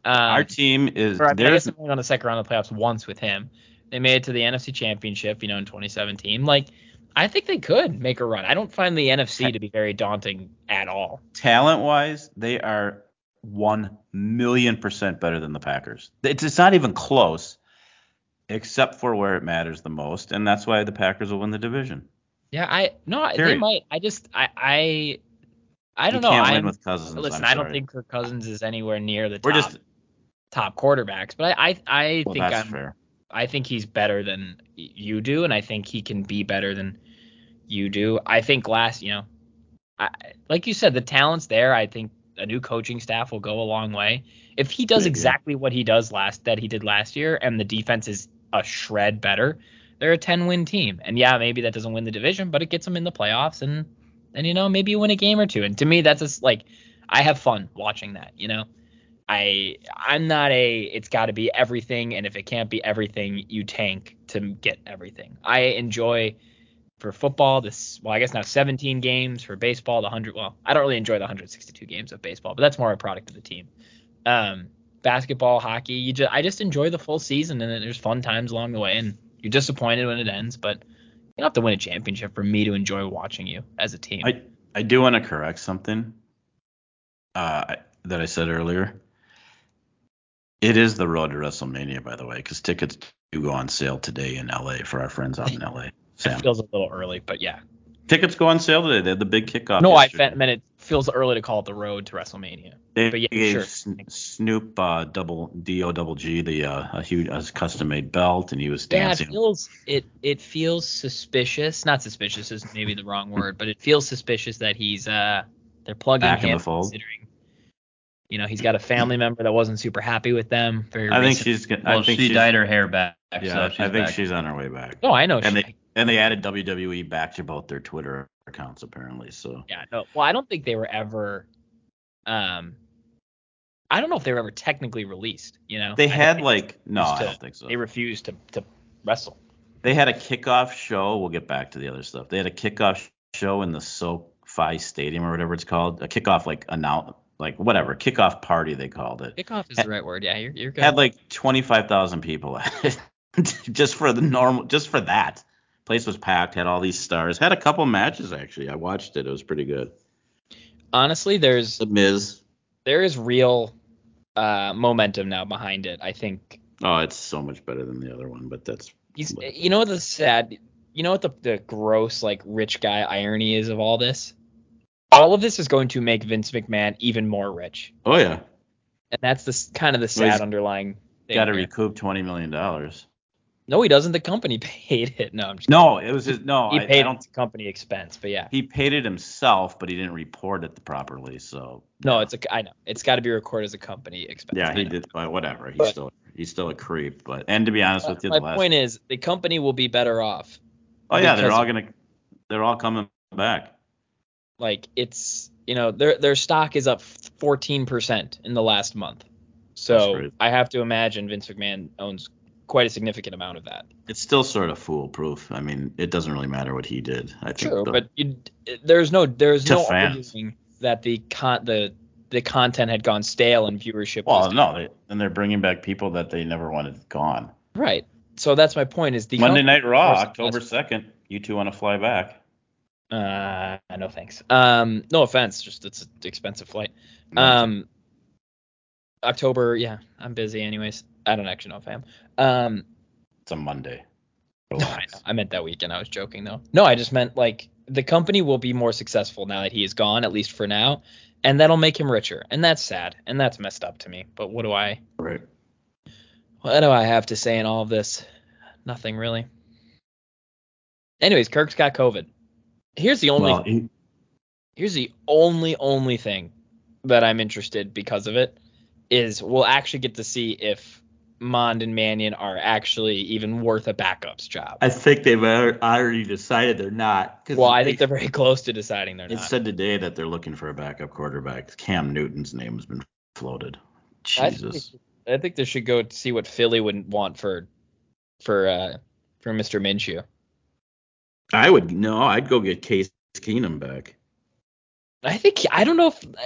S1: Um,
S2: Our team is.
S1: or, I, mean,
S2: there's
S1: they went on the second round of the playoffs once with him. They made it to the NFC Championship, you know, in 2017. Like, I think they could make a run. I don't find the NFC to be very daunting at all.
S2: talent wise, they are one million percent better than the Packers. It's, it's not even close, except for where it matters the most, and that's why the Packers will win the division.
S1: Yeah, I no, I- they might. I just I I I don't
S2: you
S1: know.
S2: can't
S1: I'm,
S2: win with Cousins.
S1: listen, I don't think Kirk Cousins is anywhere near the
S2: we're
S1: top
S2: just.
S1: top quarterbacks, but I I, I
S2: Well,
S1: think I'm
S2: fair.
S1: I think he's better than you do, and I think he can be better than you do. I think last, you know, I, like you said, the talent's there. I think a new coaching staff will go a long way. If he does
S2: Maybe.
S1: exactly what he does last that he did last year, and the defense is a shred better, they're a 10 win team. And yeah, maybe that doesn't win the division, but it gets them in the playoffs, and and you know maybe you win a game or two. And to me, that's just like I have fun watching that. You know. I I'm not a it's got to be everything and if it can't be everything you tank to get everything. I enjoy for football this well I guess now 17 games for baseball the 100 well I don't really enjoy the 162 games of baseball but that's more a product of the team. Um basketball, hockey, you just I just enjoy the full season and there's fun times along the way and you're disappointed when it ends but you don't have to win a championship for me to enjoy watching you as a team.
S2: I I do want to correct something uh, that I said earlier. It is the road to WrestleMania, by the way, because tickets do go on sale today in LA for our friends out in LA.
S1: It feels a little early but yeah.
S2: Tickets go on sale today. They had the big kickoff.
S1: no, I meant it feels early to call it the road to WrestleMania.
S2: They
S1: but yeah,
S2: gave
S1: sure.
S2: Snoop uh, double D O double G the uh, a huge a custom made belt, and he was dancing.
S1: Yeah, it feels it it feels suspicious. Not suspicious is maybe the wrong word, but it feels suspicious that he's uh they're plugging
S2: Back in
S1: him
S2: the fold.
S1: considering you know he's got a family member that wasn't super happy with them. Very
S2: I think
S1: recently.
S2: she's. gonna-
S3: Well,
S2: I think
S3: she dyed her hair back.
S2: Yeah,
S3: so she's
S2: I think
S3: back.
S2: she's on her way back.
S1: No, I know.
S2: And
S1: she,
S2: they and they added WWE back to both their Twitter accounts apparently. So
S1: yeah, no. Well, I don't think they were ever. Um, I don't know if they were ever technically released. You know,
S2: they had like no,
S1: refused
S2: I don't think so.
S1: They refused to to wrestle.
S2: They had a kickoff show. We'll get back to the other stuff. They had a kickoff show in the SoFi Stadium or whatever it's called. A kickoff like announce like whatever kickoff party they called it.
S1: Kickoff is the right word. Yeah, you're you're good.
S2: Had like 25,000 people at it just for the normal just for that. Place was packed. Had all these stars. Had a couple matches actually. I watched it. It was pretty good.
S1: Honestly, there's
S2: The Miz.
S1: there is real uh, momentum now behind it. I think
S2: Oh, it's so much better than the other one, but that's
S1: he's. You know what the sad. You know what the the gross like rich guy irony is of all this. All of this is going to make Vince McMahon even more rich,
S2: oh yeah.
S1: and that's the kind of the sad
S2: he's
S1: underlying.
S2: Got to recoup 20 million dollars.
S1: No, he doesn't. The company paid it. No, I'm just.
S2: No, it was his no.
S1: He
S2: I,
S1: paid
S2: I don't.
S1: company expense, but yeah.
S2: He paid it himself, but he didn't report it properly. So
S1: No, it's a. I know it's got to be recorded as a company expense.
S2: yeah,
S1: I
S2: he
S1: know.
S2: did. But whatever. He's
S1: But-
S2: still he's still a creep. But and to be honest uh, with you,
S1: My
S2: the last.
S1: point is, the company will be better off.
S2: oh yeah, they're all gonna they're all coming back.
S1: Like it's, you know, their their stock is up 14% in the last month. So. I have to imagine Vince McMahon owns quite a significant amount of that.
S2: It's still sort of foolproof. I mean, it doesn't really matter what he did. I think.
S1: True,
S2: the-
S1: but you, there's no there's no
S2: fans.
S1: arguing that the con the the content had gone stale and viewership
S2: well, no, they, and they're bringing back people that they never wanted gone.
S1: right. So that's my point is the
S2: Monday Night Raw, October second. You two want to fly back?
S1: Uh, no thanks. Um, no offense, just it's an expensive flight. Um, October, yeah, I'm busy anyways. I don't actually know if I am. Um,
S2: it's a Monday.
S1: no, I. I meant that weekend. I was joking though. No, I just meant like the company will be more successful now that he is gone, at least for now, and that'll make him richer. And that's sad, and that's messed up to me. But what do I,
S2: Right.
S1: what do I have to say in all of this? Nothing really. Anyways, Kirk's got COVID. Here's the only
S2: Well, he,
S1: here's the only only thing that I'm interested because of it is we'll actually get to see if Mond and Mannion are actually even worth a backup's job.
S2: I think they've already decided they're not.
S1: well, I
S2: they-
S1: think they're very close to deciding they're
S2: It
S1: not.
S2: It said today that they're looking for a backup quarterback. Cam Newton's name has been floated.
S1: I think,
S2: Jesus.
S1: I think they should go see what Philly would want for for uh for Mr. Minshew.
S2: I would no. I'd go get Case Keenum back.
S1: I think I don't know if uh,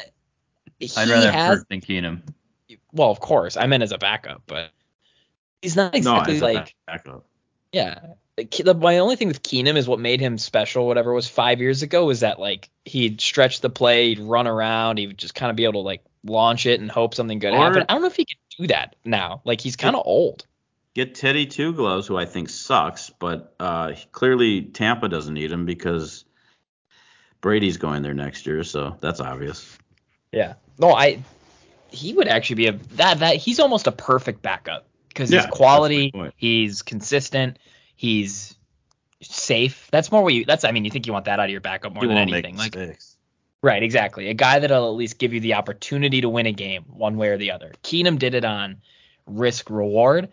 S1: he
S3: I'd rather have
S1: has.
S3: Kirk than Keenum.
S1: Well, of course, I meant as a backup, but he's not
S2: No,
S1: exactly
S2: a
S1: like.
S2: backup.
S1: Yeah. The- My only thing with Keenum is what made him special, whatever it was five years ago, was that like he'd stretch the play, he'd run around, he would just kind of be able to like launch it and hope something good
S2: Or-
S1: happened. I don't know if he can do that now. Like he's kind of old.
S2: Get Teddy Two Gloves, who I think sucks, but uh, clearly Tampa doesn't need him because Brady's going there next year, so that's obvious.
S1: Yeah. No, I. He would actually be a that that he's almost a perfect backup because
S2: Yeah,
S1: he's quality, he's consistent, he's safe. That's more what you. That's I mean, you think you want that out of your backup more
S2: He
S1: than anything. Like
S2: mistakes.
S1: Right, exactly. A guy that'll at least give you the opportunity to win a game one way or the other. Keenum did it on risk reward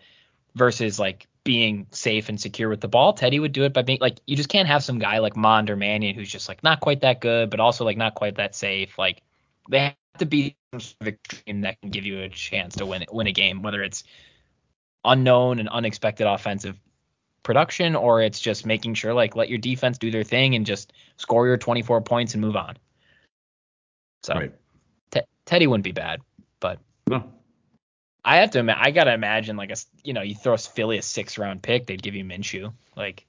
S1: versus like being safe and secure with the ball. Teddy would do it by being like you just can't have some guy like Mond or Mannion who's just like not quite that good, but also like not quite that safe. Like they have to be some sort of extreme that can give you a chance to win win a game, whether it's unknown and unexpected offensive production or it's just making sure like let your defense do their thing and just score your 24 points and move on. So
S2: Right.
S1: Te- Teddy wouldn't be bad, but
S2: No.
S1: I have to. Ima- I gotta imagine like a you know you throw Philly a six round pick, they'd give you Minshew. Like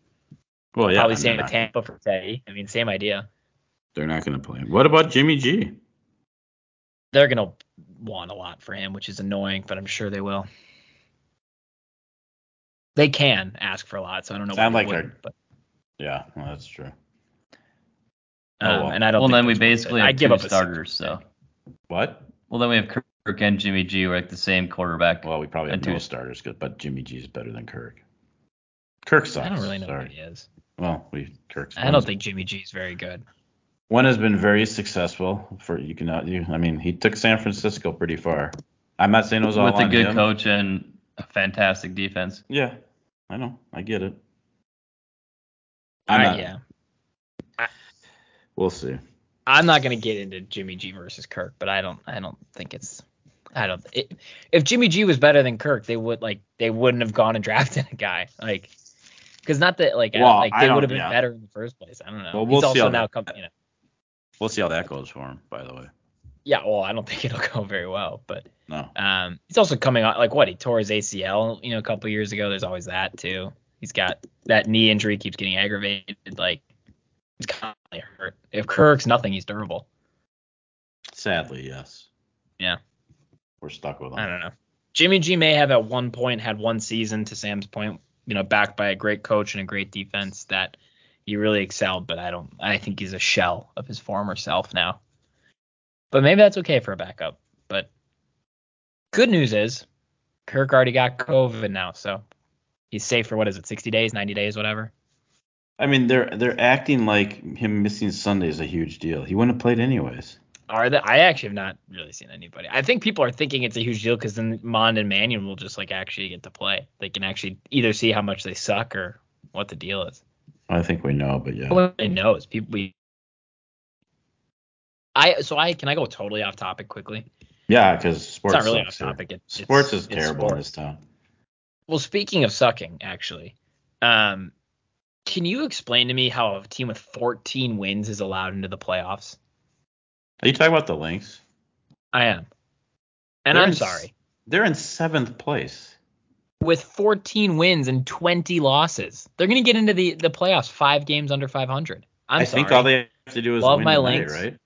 S2: Well, yeah.
S1: probably same with Tampa for Teddy. I mean same idea.
S2: They're not going to play him. What about Jimmy G?
S1: They're gonna want a lot for him, which is annoying, but I'm sure they will. They can ask for a lot, so I don't know.
S2: Sound
S1: why they
S2: like
S1: wouldn't, but
S2: Yeah, well, that's true.
S1: Um,
S2: Oh, well.
S1: and I don't.
S3: Well,
S1: think
S3: then we
S1: that's worth
S3: basically
S1: I give
S3: two
S1: up
S3: starters. So,
S2: What?
S3: well, then we have Kirk and Jimmy G, who are like the same quarterback.
S2: Well, we probably have
S3: And
S2: no
S3: two-
S2: starters, but Jimmy G is better than Kirk. Kirk sucks.
S1: I don't really know
S2: Sorry.
S1: who he is.
S2: Well, we Kirk's.
S1: I don't think Jimmy G is very good.
S2: one has been very successful for you cannot you. I mean, he took San Francisco pretty far. I'm not saying it was all
S3: with a good
S2: him.
S3: coach and a fantastic defense.
S2: Yeah, I know. I get it.
S1: I,
S2: I'm not-
S1: yeah.
S2: We'll see.
S1: I'm not gonna get into Jimmy G versus Kirk, but I don't. I don't think it's. I don't. It, if Jimmy G was better than Kirk, they would like they wouldn't have gone and drafted a guy like. Because not that like I-
S2: Well,
S1: like they would have been
S2: yeah.
S1: better in the first place. I don't know.
S2: Well, we'll
S1: He's
S2: see
S1: also
S2: how
S1: now
S2: that-
S1: come. You know.
S2: We'll see how that goes for him. By the way,
S1: Yeah. Well, I don't think it'll go very well, but
S2: no.
S1: um, he's also coming on like what he tore his ACL, you know, a couple years ago. There's always that too. He's got that knee injury keeps getting aggravated. Like he's constantly hurt. If Kirk's nothing, he's durable.
S2: Sadly, yes.
S1: Yeah.
S2: We're stuck with him.
S1: I don't know. Jimmy G may have at one point had one season to Sam's point, you know, backed by a great coach and a great defense that he really excelled, but I don't I think he's a shell of his former self now. But maybe that's okay for a backup. But good news is Kirk already got COVID now, so he's safe for what is it, 60 days, 90 days, whatever.
S2: I mean, they're they're acting like him missing Sunday is a huge deal. He wouldn't have played anyways.
S1: Are the, I actually have not really seen anybody. I think people are thinking it's a huge deal because then Mond and Mannion will just like actually get to play. They can actually either see how much they suck or what the deal is.
S2: I think we know, but yeah.
S1: Nobody knows. People we I so I can I go totally off topic quickly.
S2: Yeah, because sports
S1: it's not really off topic. It,
S2: Sports is terrible in this town.
S1: Well, speaking of sucking, actually, um, can you explain to me how a team with 14 wins is allowed into the playoffs?
S2: Are you talking about the Lynx?
S1: I am, and
S2: They're
S1: I'm
S2: in-
S1: sorry.
S2: They're in seventh place.
S1: With 14 wins and 20 losses, they're going to get into the the playoffs five games under 500. I'm
S2: I
S1: sorry.
S2: think all they have to do is
S1: Love
S2: win
S1: my
S2: tonight,
S1: Lynx.
S2: right?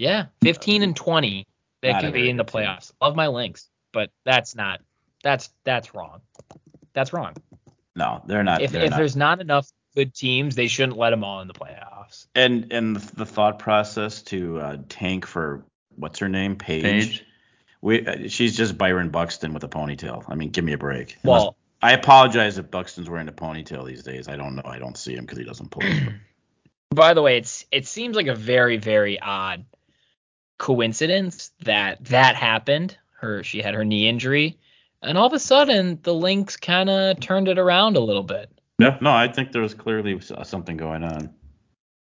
S1: Yeah, 15 and 20 that
S2: Not
S1: can be in the playoffs. Love my Lynx, but that's not that's that's wrong. That's wrong.
S2: No, they're not.
S1: If
S2: they're
S1: if
S2: not.
S1: there's not enough good teams, they shouldn't let them all in the playoffs.
S2: and and the, the thought process to uh, tank for what's her name, Paige.
S3: Page.
S2: We uh, she's just Byron Buxton with a ponytail. I mean, give me a break. Unless-
S1: Well,
S2: I apologize if Buxton's wearing a ponytail these days. I don't know. I don't see him because he doesn't play.
S1: by the way, it's it seems like a very very odd coincidence that that happened. Her she had her knee injury, and all of a sudden the Lynx kind of turned it around a little bit.
S2: yeah, no, I think there was clearly uh, something going on.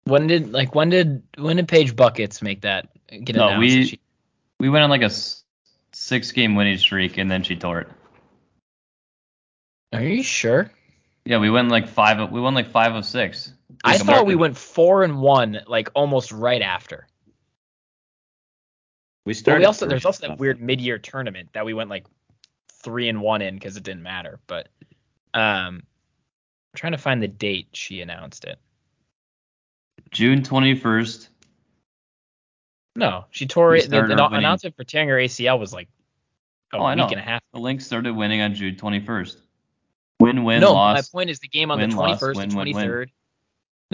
S1: When did like when did when did Paige buckets make that get
S3: No,
S1: announced?
S3: we-
S1: She-
S3: We went on like a six game winning streak and then she tore it.
S1: are you sure?
S3: Yeah, we went like five. We won like five of six.
S1: I
S3: Like a
S1: thought we went four and one, like almost right after.
S2: We started.
S1: we also there's also that weird mid-year tournament that we went like three and one in because it didn't matter. But um, I'm trying to find the date she announced it.
S3: June twenty first.
S1: No, she tore it. The, the announcement for tearing her ACL was like a
S3: Oh,
S1: week and a half.
S3: The Lynx started winning on June twenty first. Win win
S1: no,
S3: loss.
S1: my point is the game on
S3: win,
S1: the
S3: loss,
S1: 21st
S3: win,
S1: and
S3: win, win.
S1: 23rd.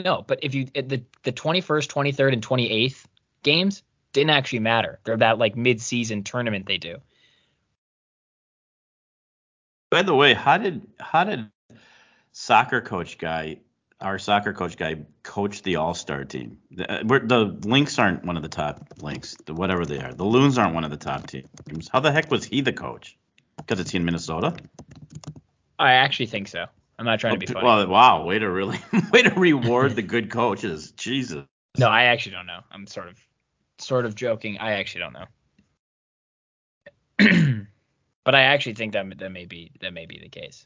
S1: No, but if you the the 21st, 23rd, and 28th games didn't actually matter. They're that like mid-season tournament they do.
S2: By the way, how did how did soccer coach guy, our soccer coach guy, coach the All Star team? The, uh, the Lynx aren't one of the top Lynx, the, whatever they are. The Loons aren't one of the top teams. How the heck was he the coach? Because it's in Minnesota.
S1: I actually think so. I'm not trying to be funny.
S2: Well, wow, way to really way to reward the good coaches. Jesus.
S1: No, I actually don't know. I'm sort of sort of joking. I actually don't know. but I actually think that that may be that may be the case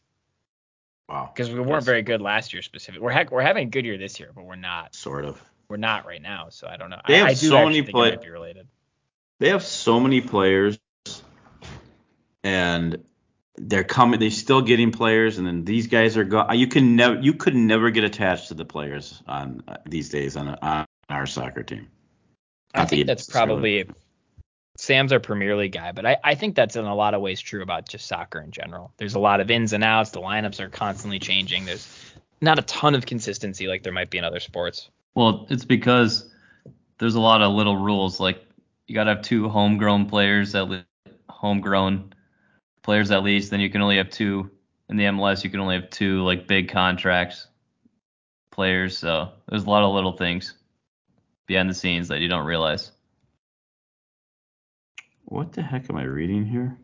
S2: Wow.
S1: because we weren't
S2: Yes.
S1: very good last year. Specific, we're ha- we're having a good year this year, but we're not
S2: Sort of.
S1: we're not right now. So I don't know.
S2: They
S1: I,
S2: have
S1: I do
S2: so many
S1: think
S2: play-
S1: it might be related.
S2: They have so many players, and they're coming. They're still getting players, and then these guys are go. You can never. You could never get attached to the players on uh, these days on, on our soccer team.
S1: I
S2: Not
S1: think
S2: the-
S1: that's probably Sam's our Premier League guy, but I, I think that's in a lot of ways true about just soccer in general. There's a lot of ins and outs. The lineups are constantly changing. There's not a ton of consistency like there might be in other sports.
S3: Well, it's because there's a lot of little rules. Like you gotta have two homegrown players at le- homegrown players at least. Then you can only have two in the MLS. You can only have two like big contracts players. So there's a lot of little things behind the scenes that you don't realize.
S2: What the heck am I reading here?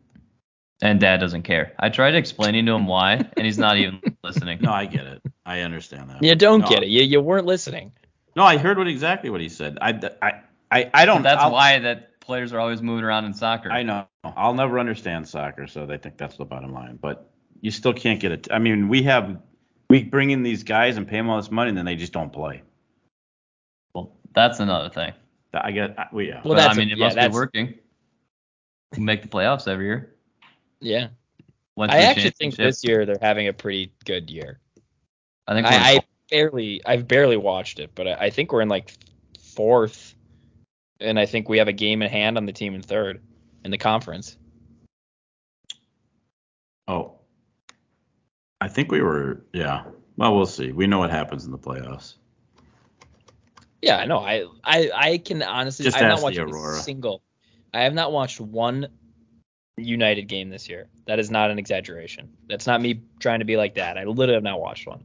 S3: And dad doesn't care. I tried explaining to him why, and he's not even listening.
S2: No, I get it. I understand that.
S1: You don't
S2: No,
S1: get it. You, you weren't listening.
S2: No, I heard what exactly what he said. I, I, I, I don't.
S3: That's
S2: I'll-
S3: why that players are always moving around in soccer.
S2: I know. I'll never understand soccer, so they think that's the bottom line. But you still can't get it. I mean, we have we bring in these guys and pay them all this money, and then they just don't play.
S3: Well, that's another thing.
S2: I get. I, we, yeah.
S1: Well,
S3: but I mean, it
S1: yeah,
S3: must be working. We make the playoffs every year.
S1: Yeah.
S3: Went
S1: I
S3: to
S1: actually think this year they're having a pretty good year.
S3: I think
S1: I, I barely, I've barely watched it, but I, I think we're in like fourth, and I think we have a game in hand on the team in third in the conference.
S2: oh, I think we were. Yeah. Well, we'll see. We know what happens in the playoffs.
S1: Yeah, I know. I, I, I can honestly,
S2: Just
S1: I have
S2: ask
S1: not
S2: the
S1: watched a
S2: Aurora.
S1: single. I have not watched one United game this year. That is not an exaggeration. That's not me trying to be like that. I literally have not watched one.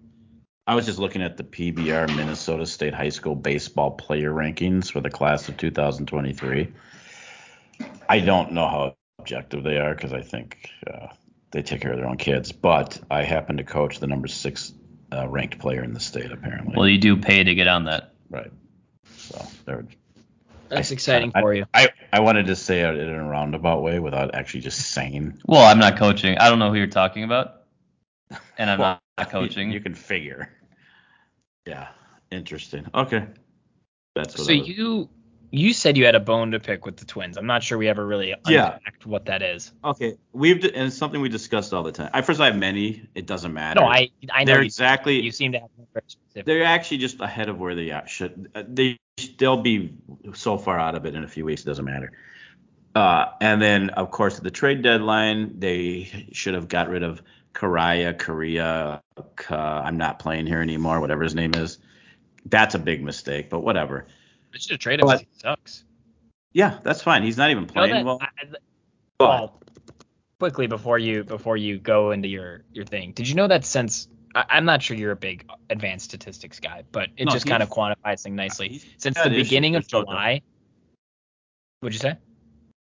S2: I was just looking at the PBR Minnesota State High School baseball player rankings for the class of 2023. I don't know how objective they are because I think uh, they take care of their own kids. But I happen to coach the number six uh, ranked player in the state, apparently.
S3: well, you do pay to get on that.
S2: right. So they're.
S1: That's
S2: I-
S1: exciting
S2: I-
S1: for you.
S2: I, I wanted to say it in a roundabout way without actually just saying.
S3: Well, I'm not coaching. I don't know who you're talking about, and I'm
S2: Well,
S3: not coaching.
S2: You, you can figure. Yeah. Interesting. Okay. That's what
S1: So you you said you had a bone to pick with the Twins. I'm not sure we ever really
S2: Yeah.
S1: unpacked what that is.
S2: Okay, we've and it's something we discussed all the time. I first I have many. It doesn't matter.
S1: No, I I know
S2: they're
S1: you,
S2: exactly.
S1: you seem to have one very specific.
S2: they're actually just ahead of where they are- should. uh, They they'll be so far out of it in a few weeks. It doesn't matter. Uh, and then of course at the trade deadline they should have got rid of Karaya, Korea. Ka, I'm not playing here anymore. Whatever his name is. That's a big mistake, but whatever.
S1: They should have traded him. He sucks.
S2: Yeah, that's fine. He's not even
S1: You know
S2: playing well.
S1: I- well, quickly before you before you go into your your thing, did you know that since I, I'm not sure you're a big advanced statistics guy, but it
S2: No,
S1: just kind of quantifies things nicely. Since the beginning of
S2: There's no doubt.
S1: July, what'd you say?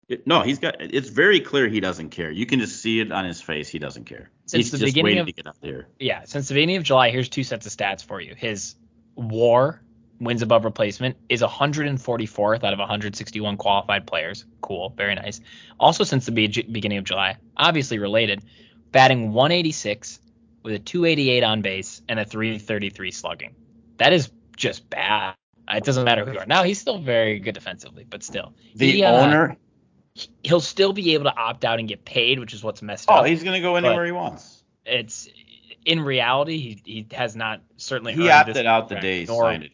S2: It- No, he's got. It's very clear he doesn't care. You can just see it on his face. He doesn't care.
S1: Since
S2: he's
S1: the
S2: just
S1: beginning
S2: waiting
S1: of-
S2: to get out there.
S1: Yeah, since the beginning of July, here's two sets of stats for you. His WAR wins above replacement is 144th out of 161 qualified players. Cool, very nice. Also, since the be- beginning of July, obviously related, batting 186 with a 288 on base and a 333 slugging. That is just bad. It doesn't matter who you are. Now he's still very good defensively, but still,
S2: The
S1: He, uh,
S2: owner.
S1: he'll still be able to opt out and get paid, which is what's messed
S2: Oh,
S1: up.
S2: he's gonna go anywhere he wants.
S1: it's in reality he, he has not certainly
S2: He opted out the day he signed it.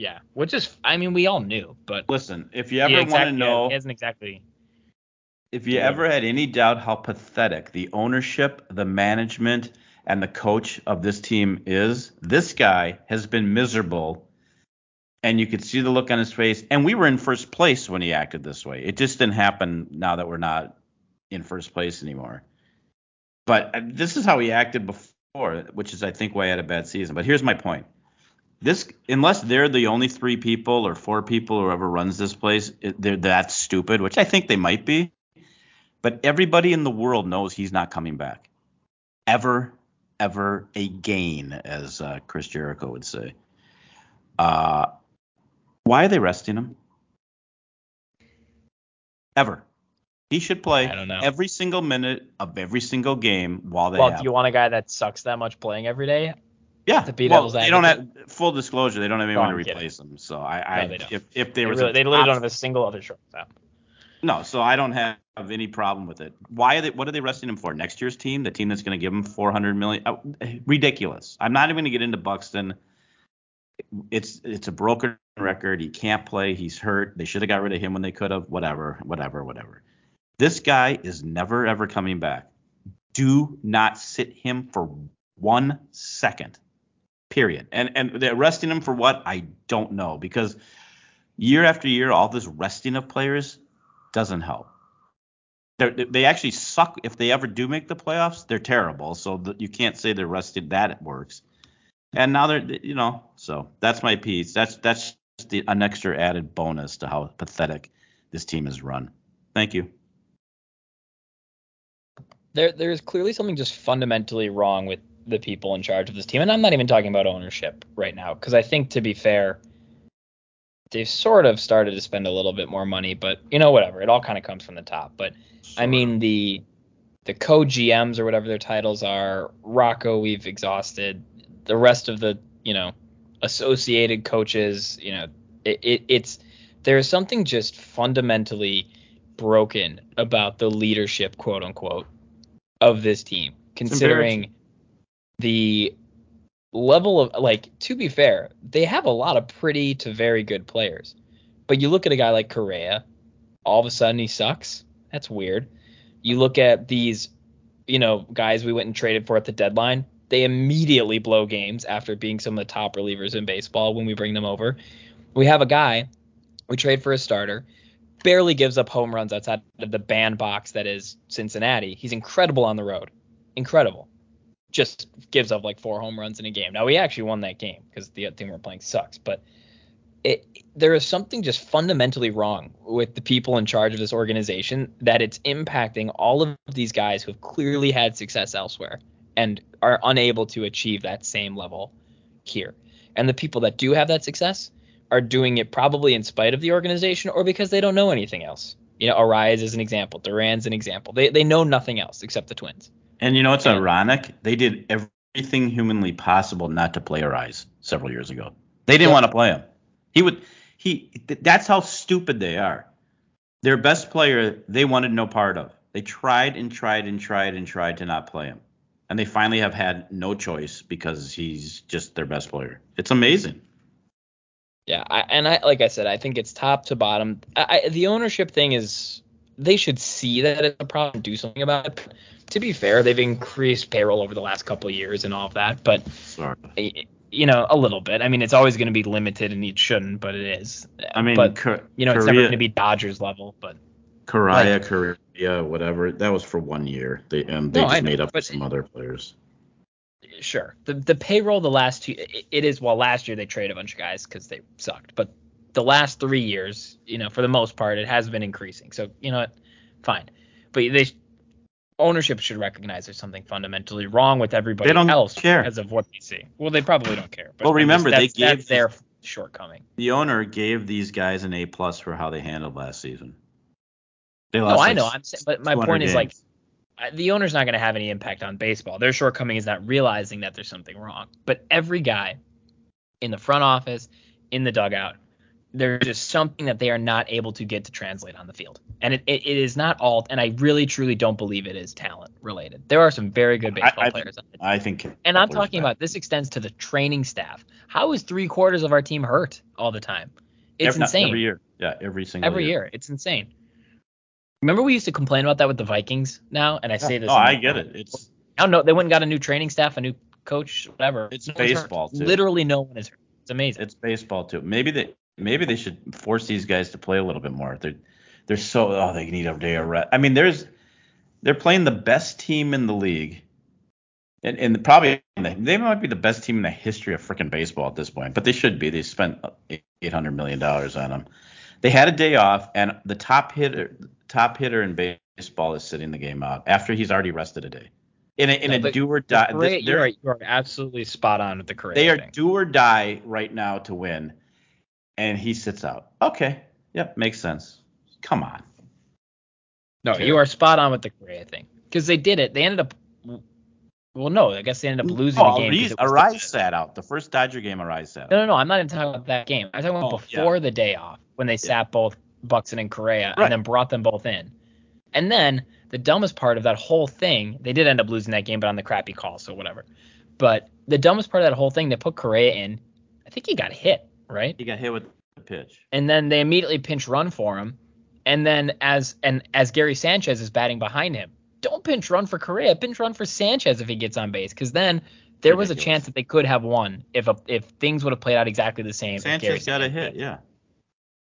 S1: Yeah, which is I mean we all knew, but
S2: Listen, if you ever want to know,
S1: he hasn't exactly.
S2: if you ever had any doubt how pathetic the ownership, the management, and the coach of this team is, this guy has been miserable. And you could see the look on his face. And we were in first place when he acted this way. It just didn't happen now that we're not in first place anymore. But uh, this is how he acted before, which is, I think, why he had a bad season. But here's my point. This, unless they're the only three people or four people or whoever runs this place, they're that stupid, which I think they might be. But everybody in the world knows he's not coming back. Ever, ever again, as uh, Chris Jericho would say. Uh, why are they resting him? Ever. He should play
S1: I don't know.
S2: every single minute of every single game while they
S1: Well,
S2: have.
S1: do you want a guy that sucks that much playing every day?
S2: Yeah,
S1: to be
S2: well,
S1: devil's
S2: they don't have full disclosure. They don't have anyone
S1: I'm
S2: to replace him. So I, I
S1: No,
S2: if if
S1: They,
S2: was
S1: really, they literally
S2: top-
S1: don't have a single other shortstop.
S2: no, so I don't have any problem with it. Why are they? What are they resting him for? Next year's team, the team that's going to give him 400 million? Uh, ridiculous. I'm not even going to get into Buxton. It's it's a broken record. He can't play. He's hurt. They should have got rid of him when they could have. Whatever, whatever, whatever. This guy is never ever coming back. Do not sit him for one second. Period. And and they're arresting him for what? I don't know because year after year, all this resting of players doesn't help. They're, they actually suck. If they ever do make the playoffs, they're terrible. So the, you can't say they're rested. That it works. And now they're, you know, so that's my piece. That's that's the, an extra added bonus to how pathetic this team is run. Thank you.
S1: There, there's clearly something just fundamentally wrong with the people in charge of this team, and I'm not even talking about ownership right now, because I think to be fair, they've sort of started to spend a little bit more money, but you know, whatever. It all kind of comes from the top. But I mean, the the co GMs or whatever their titles are, Rocco, we've exhausted. The rest of the, you know, associated coaches, you know, it, it it's there's something just fundamentally broken about the leadership, quote unquote, of this team, considering the level of like to be fair, they have a lot of pretty to very good players. But you look at a guy like Correa, all of a sudden he sucks. That's weird. You look at these, you know, guys we went and traded for at the deadline. They immediately blow games after being some of the top relievers in baseball when we bring them over. We have a guy we trade for a starter, barely gives up home runs outside of the bandbox that is Cincinnati. He's incredible on the road. Incredible. Just gives up like four home runs in a game. Now we actually won that game because the team we're playing sucks, but it, there is something just fundamentally wrong with the people in charge of this organization that it's impacting all of these guys who have clearly had success elsewhere and are unable to achieve that same level here. And the people that do have that success are doing it probably in spite of the organization or because they don't know anything else. You know, Arraez is an example. Duran's an example. They they know nothing else except the Twins.
S2: And you know what's ironic? They did everything humanly possible not to play Arraez several years ago. They didn't yep. want to play him. He would he that's how stupid they are. Their best player they wanted no part of. They tried and tried and tried and tried to not play him. And they finally have had no choice because he's just their best player. It's amazing.
S1: Yeah, I, and I like I said, I think it's top to bottom. I, the ownership thing is they should see that it's a problem, and do something about it. To be fair, they've increased payroll over the last couple of years and all of that, but Sorry. you know, a little bit. I mean, it's always going to be limited, and it shouldn't, but it is.
S2: I mean,
S1: but you know, it's never going to be Dodgers level, but.
S2: Correa, like, Correa, whatever. That was for one year. They and they no, just know, made up with some other players
S1: sure. The the payroll the last two it, it is well last year they traded a bunch of guys because they sucked, but the last three years, you know, for the most part, it has been increasing. So you know what, fine. But they ownership should recognize there's something fundamentally wrong with everybody
S2: they don't
S1: else
S2: care.
S1: because of what they see. Well, they probably don't care.
S2: But well, remember they gave
S1: that's their shortcoming.
S2: The owner gave these guys an A plus for how they handled last season.
S1: They oh, lost no, like I know. I'm saying, but my point games. is like the owner's not going to have any impact on baseball. Their shortcoming is not realizing that there's something wrong. But every guy in the front office, in the dugout, there's just something that they are not able to get to translate on the field. And it, it, it is not all, and I really truly don't believe it is talent related. There are some very good baseball
S2: I, I
S1: players.
S2: I think.
S1: And I'm talking about this extends to the training staff. How is three quarters of our team hurt all the time? It's
S2: every,
S1: insane.
S2: Every year. Yeah, every single
S1: every
S2: year.
S1: year. It's insane. Remember we used to complain about that with the Vikings now, and I say this.
S2: Oh, I get it. It's oh,
S1: I don't know. They went and got a new training staff, a new coach, whatever.
S2: It's no baseball too.
S1: Literally, no one is hurt. It's amazing.
S2: It's baseball too. Maybe they maybe they should force these guys to play a little bit more. They're they're so oh they need a day of rest. I mean, there's they're playing the best team in the league. And, and probably they might be the best team in the history of freaking baseball at this point, but they should be. They spent 800 million dollars on them. They had a day off, and the top hitter, top hitter in baseball is sitting the game out after he's already rested a day. In a, in no, a do or die.
S1: This, you're, you're absolutely spot on with the Correa.
S2: They are
S1: thing.
S2: do or die right now to win, and he sits out. Okay, yep, makes sense. Come on.
S1: No, you are spot on with the Correa thing because they did it. They ended up. Well, no, I guess they ended up losing oh, the game.
S2: Arraez sat out. The first Dodger game, Arraez sat out.
S1: No, no, no. I'm not even talking about that game. I'm talking about oh, before yeah. the day off when they yeah. sat both Buxton and Correa, right. and then brought them both in. And then the dumbest part of that whole thing, they did end up losing that game, but on the crappy call, so whatever. But the dumbest part of that whole thing, they put Correa in. I think he got hit, right?
S2: He got hit with the pitch.
S1: And then they immediately pinch run for him. And then as and as Gary Sanchez is batting behind him, don't pinch run for Correa, pinch run for Sanchez if he gets on base, because then there Ridiculous. was a chance that they could have won if a, if things would have played out exactly the same.
S2: Sanchez got a hit, yeah.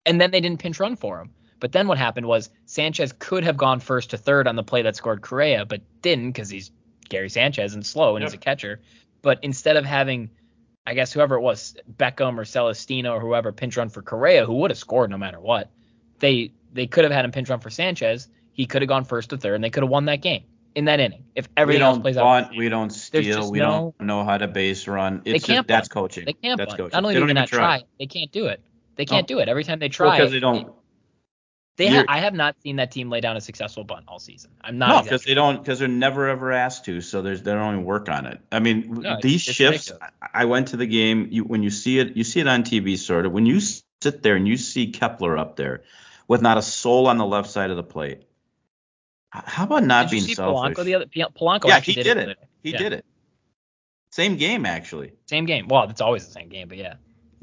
S1: and then they didn't pinch run for him. But then what happened was Sanchez could have gone first to third on the play that scored Correa, but didn't because he's Gary Sanchez and slow and
S2: Yep.
S1: he's a catcher. But instead of having, I guess whoever it was, Beckham or Celestino or whoever pinch run for Correa, who would have scored no matter what, they they could have had him pinch run for Sanchez. He could have gone first to third, and they could have won that game in that inning if everything else plays out.
S2: we don't steal, we
S1: no-
S2: don't know how to base run. It's just
S1: can't
S2: that's
S1: bunt.
S2: coaching.
S1: They can't
S2: that's
S1: bunt.
S2: coaching.
S1: Not only
S2: they
S1: do they not try, they can't do it. They can't
S2: No.
S1: do it. Every time they try,
S2: because they don't.
S1: They ha- I have not seen that team lay down a successful bunt all season. I'm not.
S2: No, because they don't because they're never ever asked to, so there's they don't even work on it. I mean,
S1: No,
S2: these
S1: it's
S2: shifts. I went to the game. You, when you see it, you see it on TV, sort of. When you sit there and you see Kepler up there with not a soul on the left side of the plate, how about not
S1: Did you
S2: being
S1: see
S2: selfish?
S1: Polanco the other? Polanco
S2: yeah, he
S1: did,
S2: did
S1: it.
S2: it.
S1: the other day.
S2: He
S1: Yeah.
S2: did it. Same game actually.
S1: Same game. Well, it's always the same game, but yeah,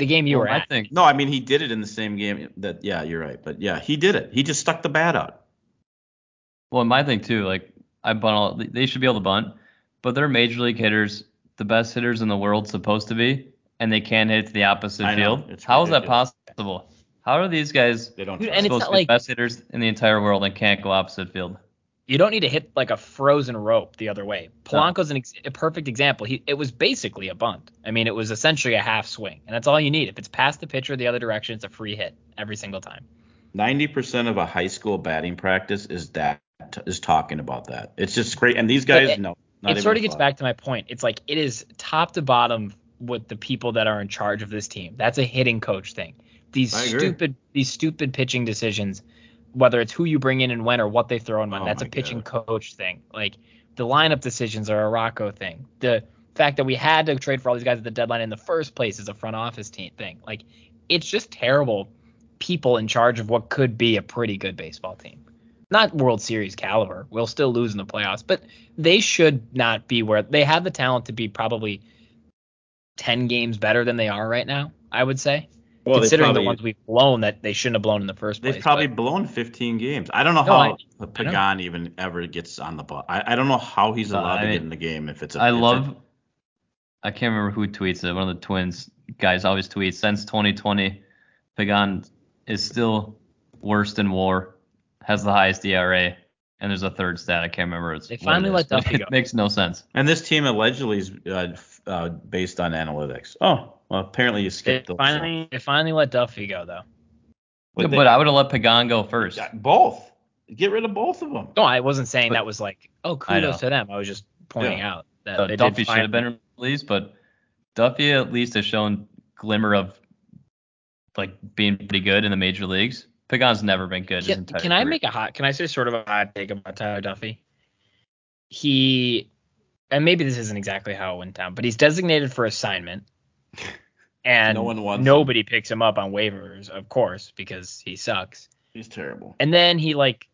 S1: the game you
S3: Well,
S1: were
S3: I
S1: at.
S3: think
S2: No, I mean he did it in the same game. That yeah, you're right. But yeah, he did it. He just stuck the bat out.
S3: Well, my thing too, like I bunt all, they should be able to bunt, but they're major league hitters, the best hitters in the world supposed to be, and they can't hit to the opposite
S2: I know,
S3: field.
S2: it's
S3: How is that possible? How are these guys
S2: They don't.
S1: Dude,
S2: trust
S3: supposed to be
S1: like-
S3: the best hitters in the entire world and can't go opposite field?
S1: You don't need to hit like a frozen rope the other way. Polanco's an ex- a perfect example. He it was basically a bunt. I mean, it was essentially a half swing, and that's all you need. If it's past the pitcher the other direction, it's a free hit every single time.
S2: Ninety percent of a high school batting practice is that is talking about that. It's just great, and these guys
S1: it-
S2: no. Not
S1: it sort of gets
S2: thought.
S1: back to my point. It's like it is top to bottom with the people that are in charge of this team. That's a hitting coach thing. These stupid these stupid pitching decisions, whether it's who you bring in and when or what they throw in when,
S2: Oh
S1: that's a pitching
S2: God.
S1: coach thing. Like the lineup decisions are a Rocco thing. The fact that we had to trade for all these guys at the deadline in the first place is a front office team thing. Like it's just terrible people in charge of what could be a pretty good baseball team. Not World Series caliber. We'll still lose in the playoffs, but they should not be where they have the talent to be probably 10 games better than they are right now, I would say.
S2: Well,
S1: considering
S2: probably,
S1: the ones we've blown that they shouldn't have blown in the first place.
S2: they've probably
S1: but
S2: blown 15 games. I don't know
S1: No,
S2: how
S1: I-
S2: Pagan even ever gets on the ball. I, I don't know how he's
S3: Uh,
S2: allowed to
S3: I-
S2: get in the game if it's. A,
S3: I
S2: if it-
S3: love. I can't remember who tweets it. One of the twins guys always tweets. Since 2020, Pagan is still worse than WAR, has the highest ERA, and there's a third stat. I can't remember. It's
S1: They finally
S3: it
S1: let
S3: is,
S1: Duffey go.
S3: It makes no sense.
S2: And this team allegedly is uh, f- uh, based on analytics. Oh, well, apparently you skipped those.
S1: finally they finally let Duffey go though.
S2: But they-
S3: but I would have let Pagan go first.
S2: Both. Get rid of both of them.
S1: No, I wasn't saying
S3: But-
S1: that was like, oh,
S3: I
S1: kudos to them. I was just pointing
S2: Yeah.
S1: out that
S3: Uh,
S1: they
S3: Duffey
S1: did
S3: should have been released, but Duffey at least has shown glimmer of like being pretty good in the major leagues. Pagan's never been good. his
S1: Can,
S3: entire
S1: can I
S3: career.
S1: make a hot? Can I say sort of a hot take about Tyler Duffey? He, and maybe this isn't exactly how it went down, but he's designated for assignment, and
S2: No one wants him.
S1: nobody picks him up on waivers, of course, because he sucks.
S2: He's terrible.
S1: And then he like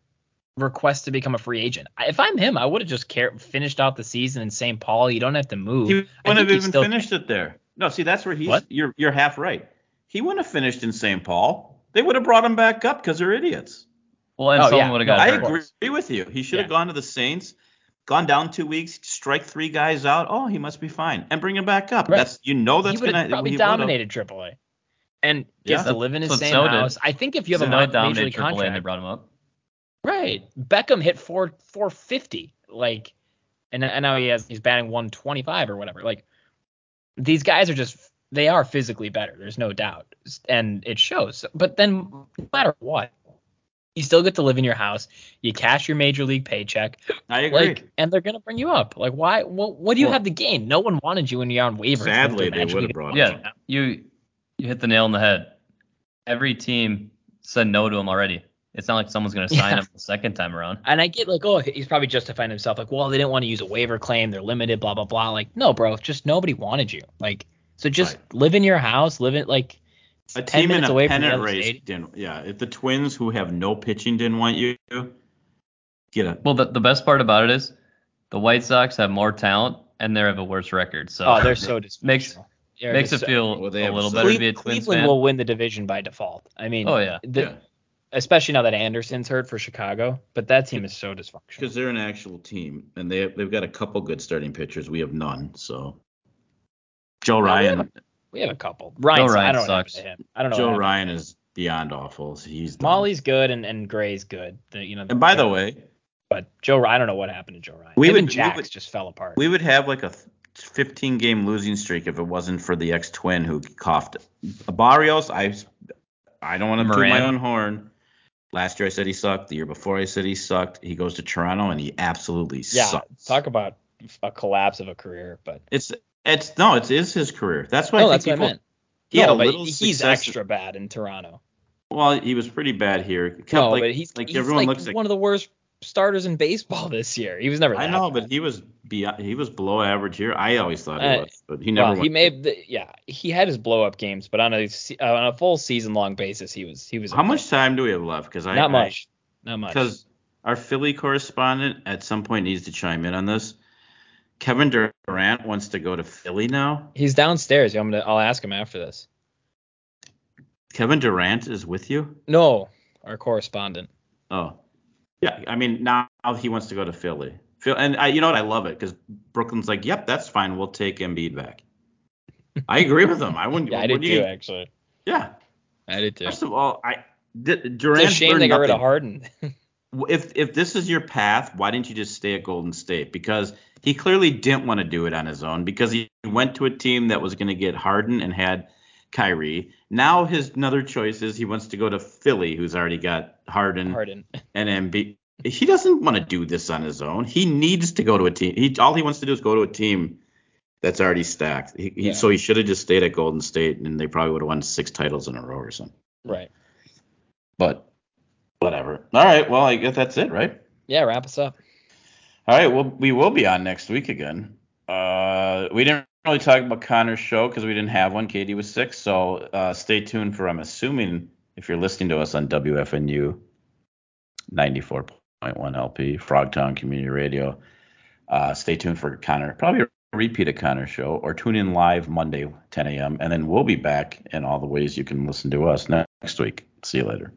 S1: requests to become a free agent. If I'm him, I would have just care, finished out the season in St. Paul. You don't have to move.
S2: He wouldn't have even
S1: still-
S2: finished it there. No, see, that's where he's.
S1: What?
S2: You're you're half right. He wouldn't have finished in St. Paul. They would have brought him back up because they're idiots.
S3: Well, and
S1: Oh,
S3: someone
S1: yeah.
S3: would have got
S2: I
S3: hurt.
S2: agree with you. He should have
S1: Yeah.
S2: gone to the Saints, gone down two weeks, strike three guys out. Oh, he must be fine, and bring him back up.
S1: Right.
S2: That's you know that's
S1: he would
S2: gonna
S1: have probably
S2: he would've.
S1: dominated AAA, and
S2: Yeah.
S1: to live in his
S3: That's what
S1: same
S3: Snow did.
S1: house. I think if you have a
S3: Snow
S1: mi- major
S3: dominated
S1: league
S3: AAA and they brought him up.
S1: right? Beckham hit four 450, like, and and now he has he's batting 125 or whatever. Like, these guys are just they are physically better. There's no doubt, and it shows. But then, no matter what, you still get to live in your house. You cash your major league paycheck,
S2: I agree.
S1: like, and they're gonna bring you up. Like, why? What, what do you
S2: Well-
S1: have to gain? No one wanted you when you're on waivers.
S2: Sadly,
S1: They're
S2: they would've brought
S1: gonna
S2: him
S3: Yeah,
S1: you
S3: you you hit the nail on the head. Every team said no to him already. It's not like someone's going to sign
S1: Yeah.
S3: him the second time around.
S1: And I get like, oh, he's probably justifying himself, like, well, they didn't want to use a waiver claim, they're limited, blah blah blah. Like, no, bro, just nobody wanted you. Like, so just
S2: Right.
S1: live in your house, live it like
S2: a team in a
S1: away from the
S2: pennant race
S1: stadium.
S2: didn't. Yeah, if the Twins who have no pitching didn't want you, get a.
S3: Well, the, the best part about it is the White Sox have more talent and they have a worse record. So
S1: oh, they're so dysfunctional.
S3: makes
S1: Yeah,
S3: makes
S1: they're
S3: it
S1: so-
S3: feel
S2: Well, they
S3: a little
S2: so-
S3: better to be a Twins
S1: Cleveland
S3: fan.
S1: will win the division by default. I mean,
S3: Oh, yeah.
S1: the-
S2: yeah,
S1: especially now that Anderson's hurt for Chicago, but that team is so dysfunctional.
S2: because they're an actual team, and they they've got a couple good starting pitchers. We have none. So Joe
S1: oh,
S2: Ryan,
S1: have We have a couple. Ryan,
S3: Joe
S1: I
S3: Ryan
S1: don't know
S3: sucks.
S1: him. I don't know.
S2: Joe. Ryan is beyond awful. He's done.
S1: Molly's good and, and Gray's good. The, you know.
S2: And by the way,
S1: but Joe, Ryan I don't know what happened to Joe Ryan.
S2: We
S1: Him
S2: would-
S1: and
S2: we
S1: Jax
S2: would-
S1: just fell apart.
S2: we would have like a 15 game losing streak if it wasn't for the ex twin who coughed. Berrios, I I don't want to toot my own horn. Last year I said he sucked. The year before I said he sucked. He goes to Toronto and he absolutely
S1: yeah,
S2: sucks.
S1: talk about a collapse of a career. But
S2: It's it's no, it is his career. That's why
S1: no,
S2: I
S1: that's
S2: think
S1: what I meant.
S2: He
S1: no, but he's
S2: success-
S1: extra bad in Toronto.
S2: Well, he was pretty bad here. Kept,
S1: No,
S2: like,
S1: but he's
S2: like
S1: he's
S2: everyone
S1: like
S2: looks like
S1: one of the worst starters in baseball this year. He was never. That.
S2: I know,
S1: bad.
S2: but he was beyond, he was below average here. I always thought he
S1: Uh,
S2: was, but he never
S1: well, he may have, the, yeah, he had his blow up games, but on a uh, on a full season long basis, he was he was
S2: How much time do we have left? Because I
S1: Not
S2: I-
S1: much, not much.
S2: Because our Philly correspondent at some point needs to chime in on this. Kevin Durant wants to go to Philly now.
S1: he's downstairs. Me to? I'll ask him after this.
S2: Kevin Durant is with you?
S1: No, our correspondent.
S2: Oh, yeah. I mean, now he wants to go to Philly. Phil, and I, you know what? I love it because Brooklyn's like, yep, that's fine. We'll take Embiid back. I agree with them. I wouldn't.
S1: Yeah, I did
S2: do you-
S1: too, actually.
S2: Yeah.
S1: I did too.
S2: First of all, I D-
S1: It's
S2: Durant.
S1: a shame they got rid of Harden.
S2: if if this is your path, why didn't you just stay at Golden State? Because he clearly didn't want to do it on his own because he went to a team that was going to get Harden and had Kyrie. Now his another choice is he wants to go to Philly, who's already got Harden,
S1: Harden.
S2: and Embiid. He doesn't want to do this on his own. He needs to go to a team. He all he wants to do is go to a team that's already stacked. He, he, So he should have just stayed at Golden State, and they probably would have won six titles in a row or something.
S1: Right.
S2: But whatever. All right. Well, I guess that's it, right?
S1: Yeah, wrap us up.
S2: All right, well, we will be on next week again. Uh, we didn't really talk about Connor's show because we didn't have one. Katie was sick, so uh, stay tuned for. I'm assuming if you're listening to us on WFNU 94.1 LP, Frogtown Community Radio, uh, stay tuned for Connor. Probably a repeat of Connor's show, or tune in live Monday 10 a.m. And then we'll be back in all the ways you can listen to us next week. See you later.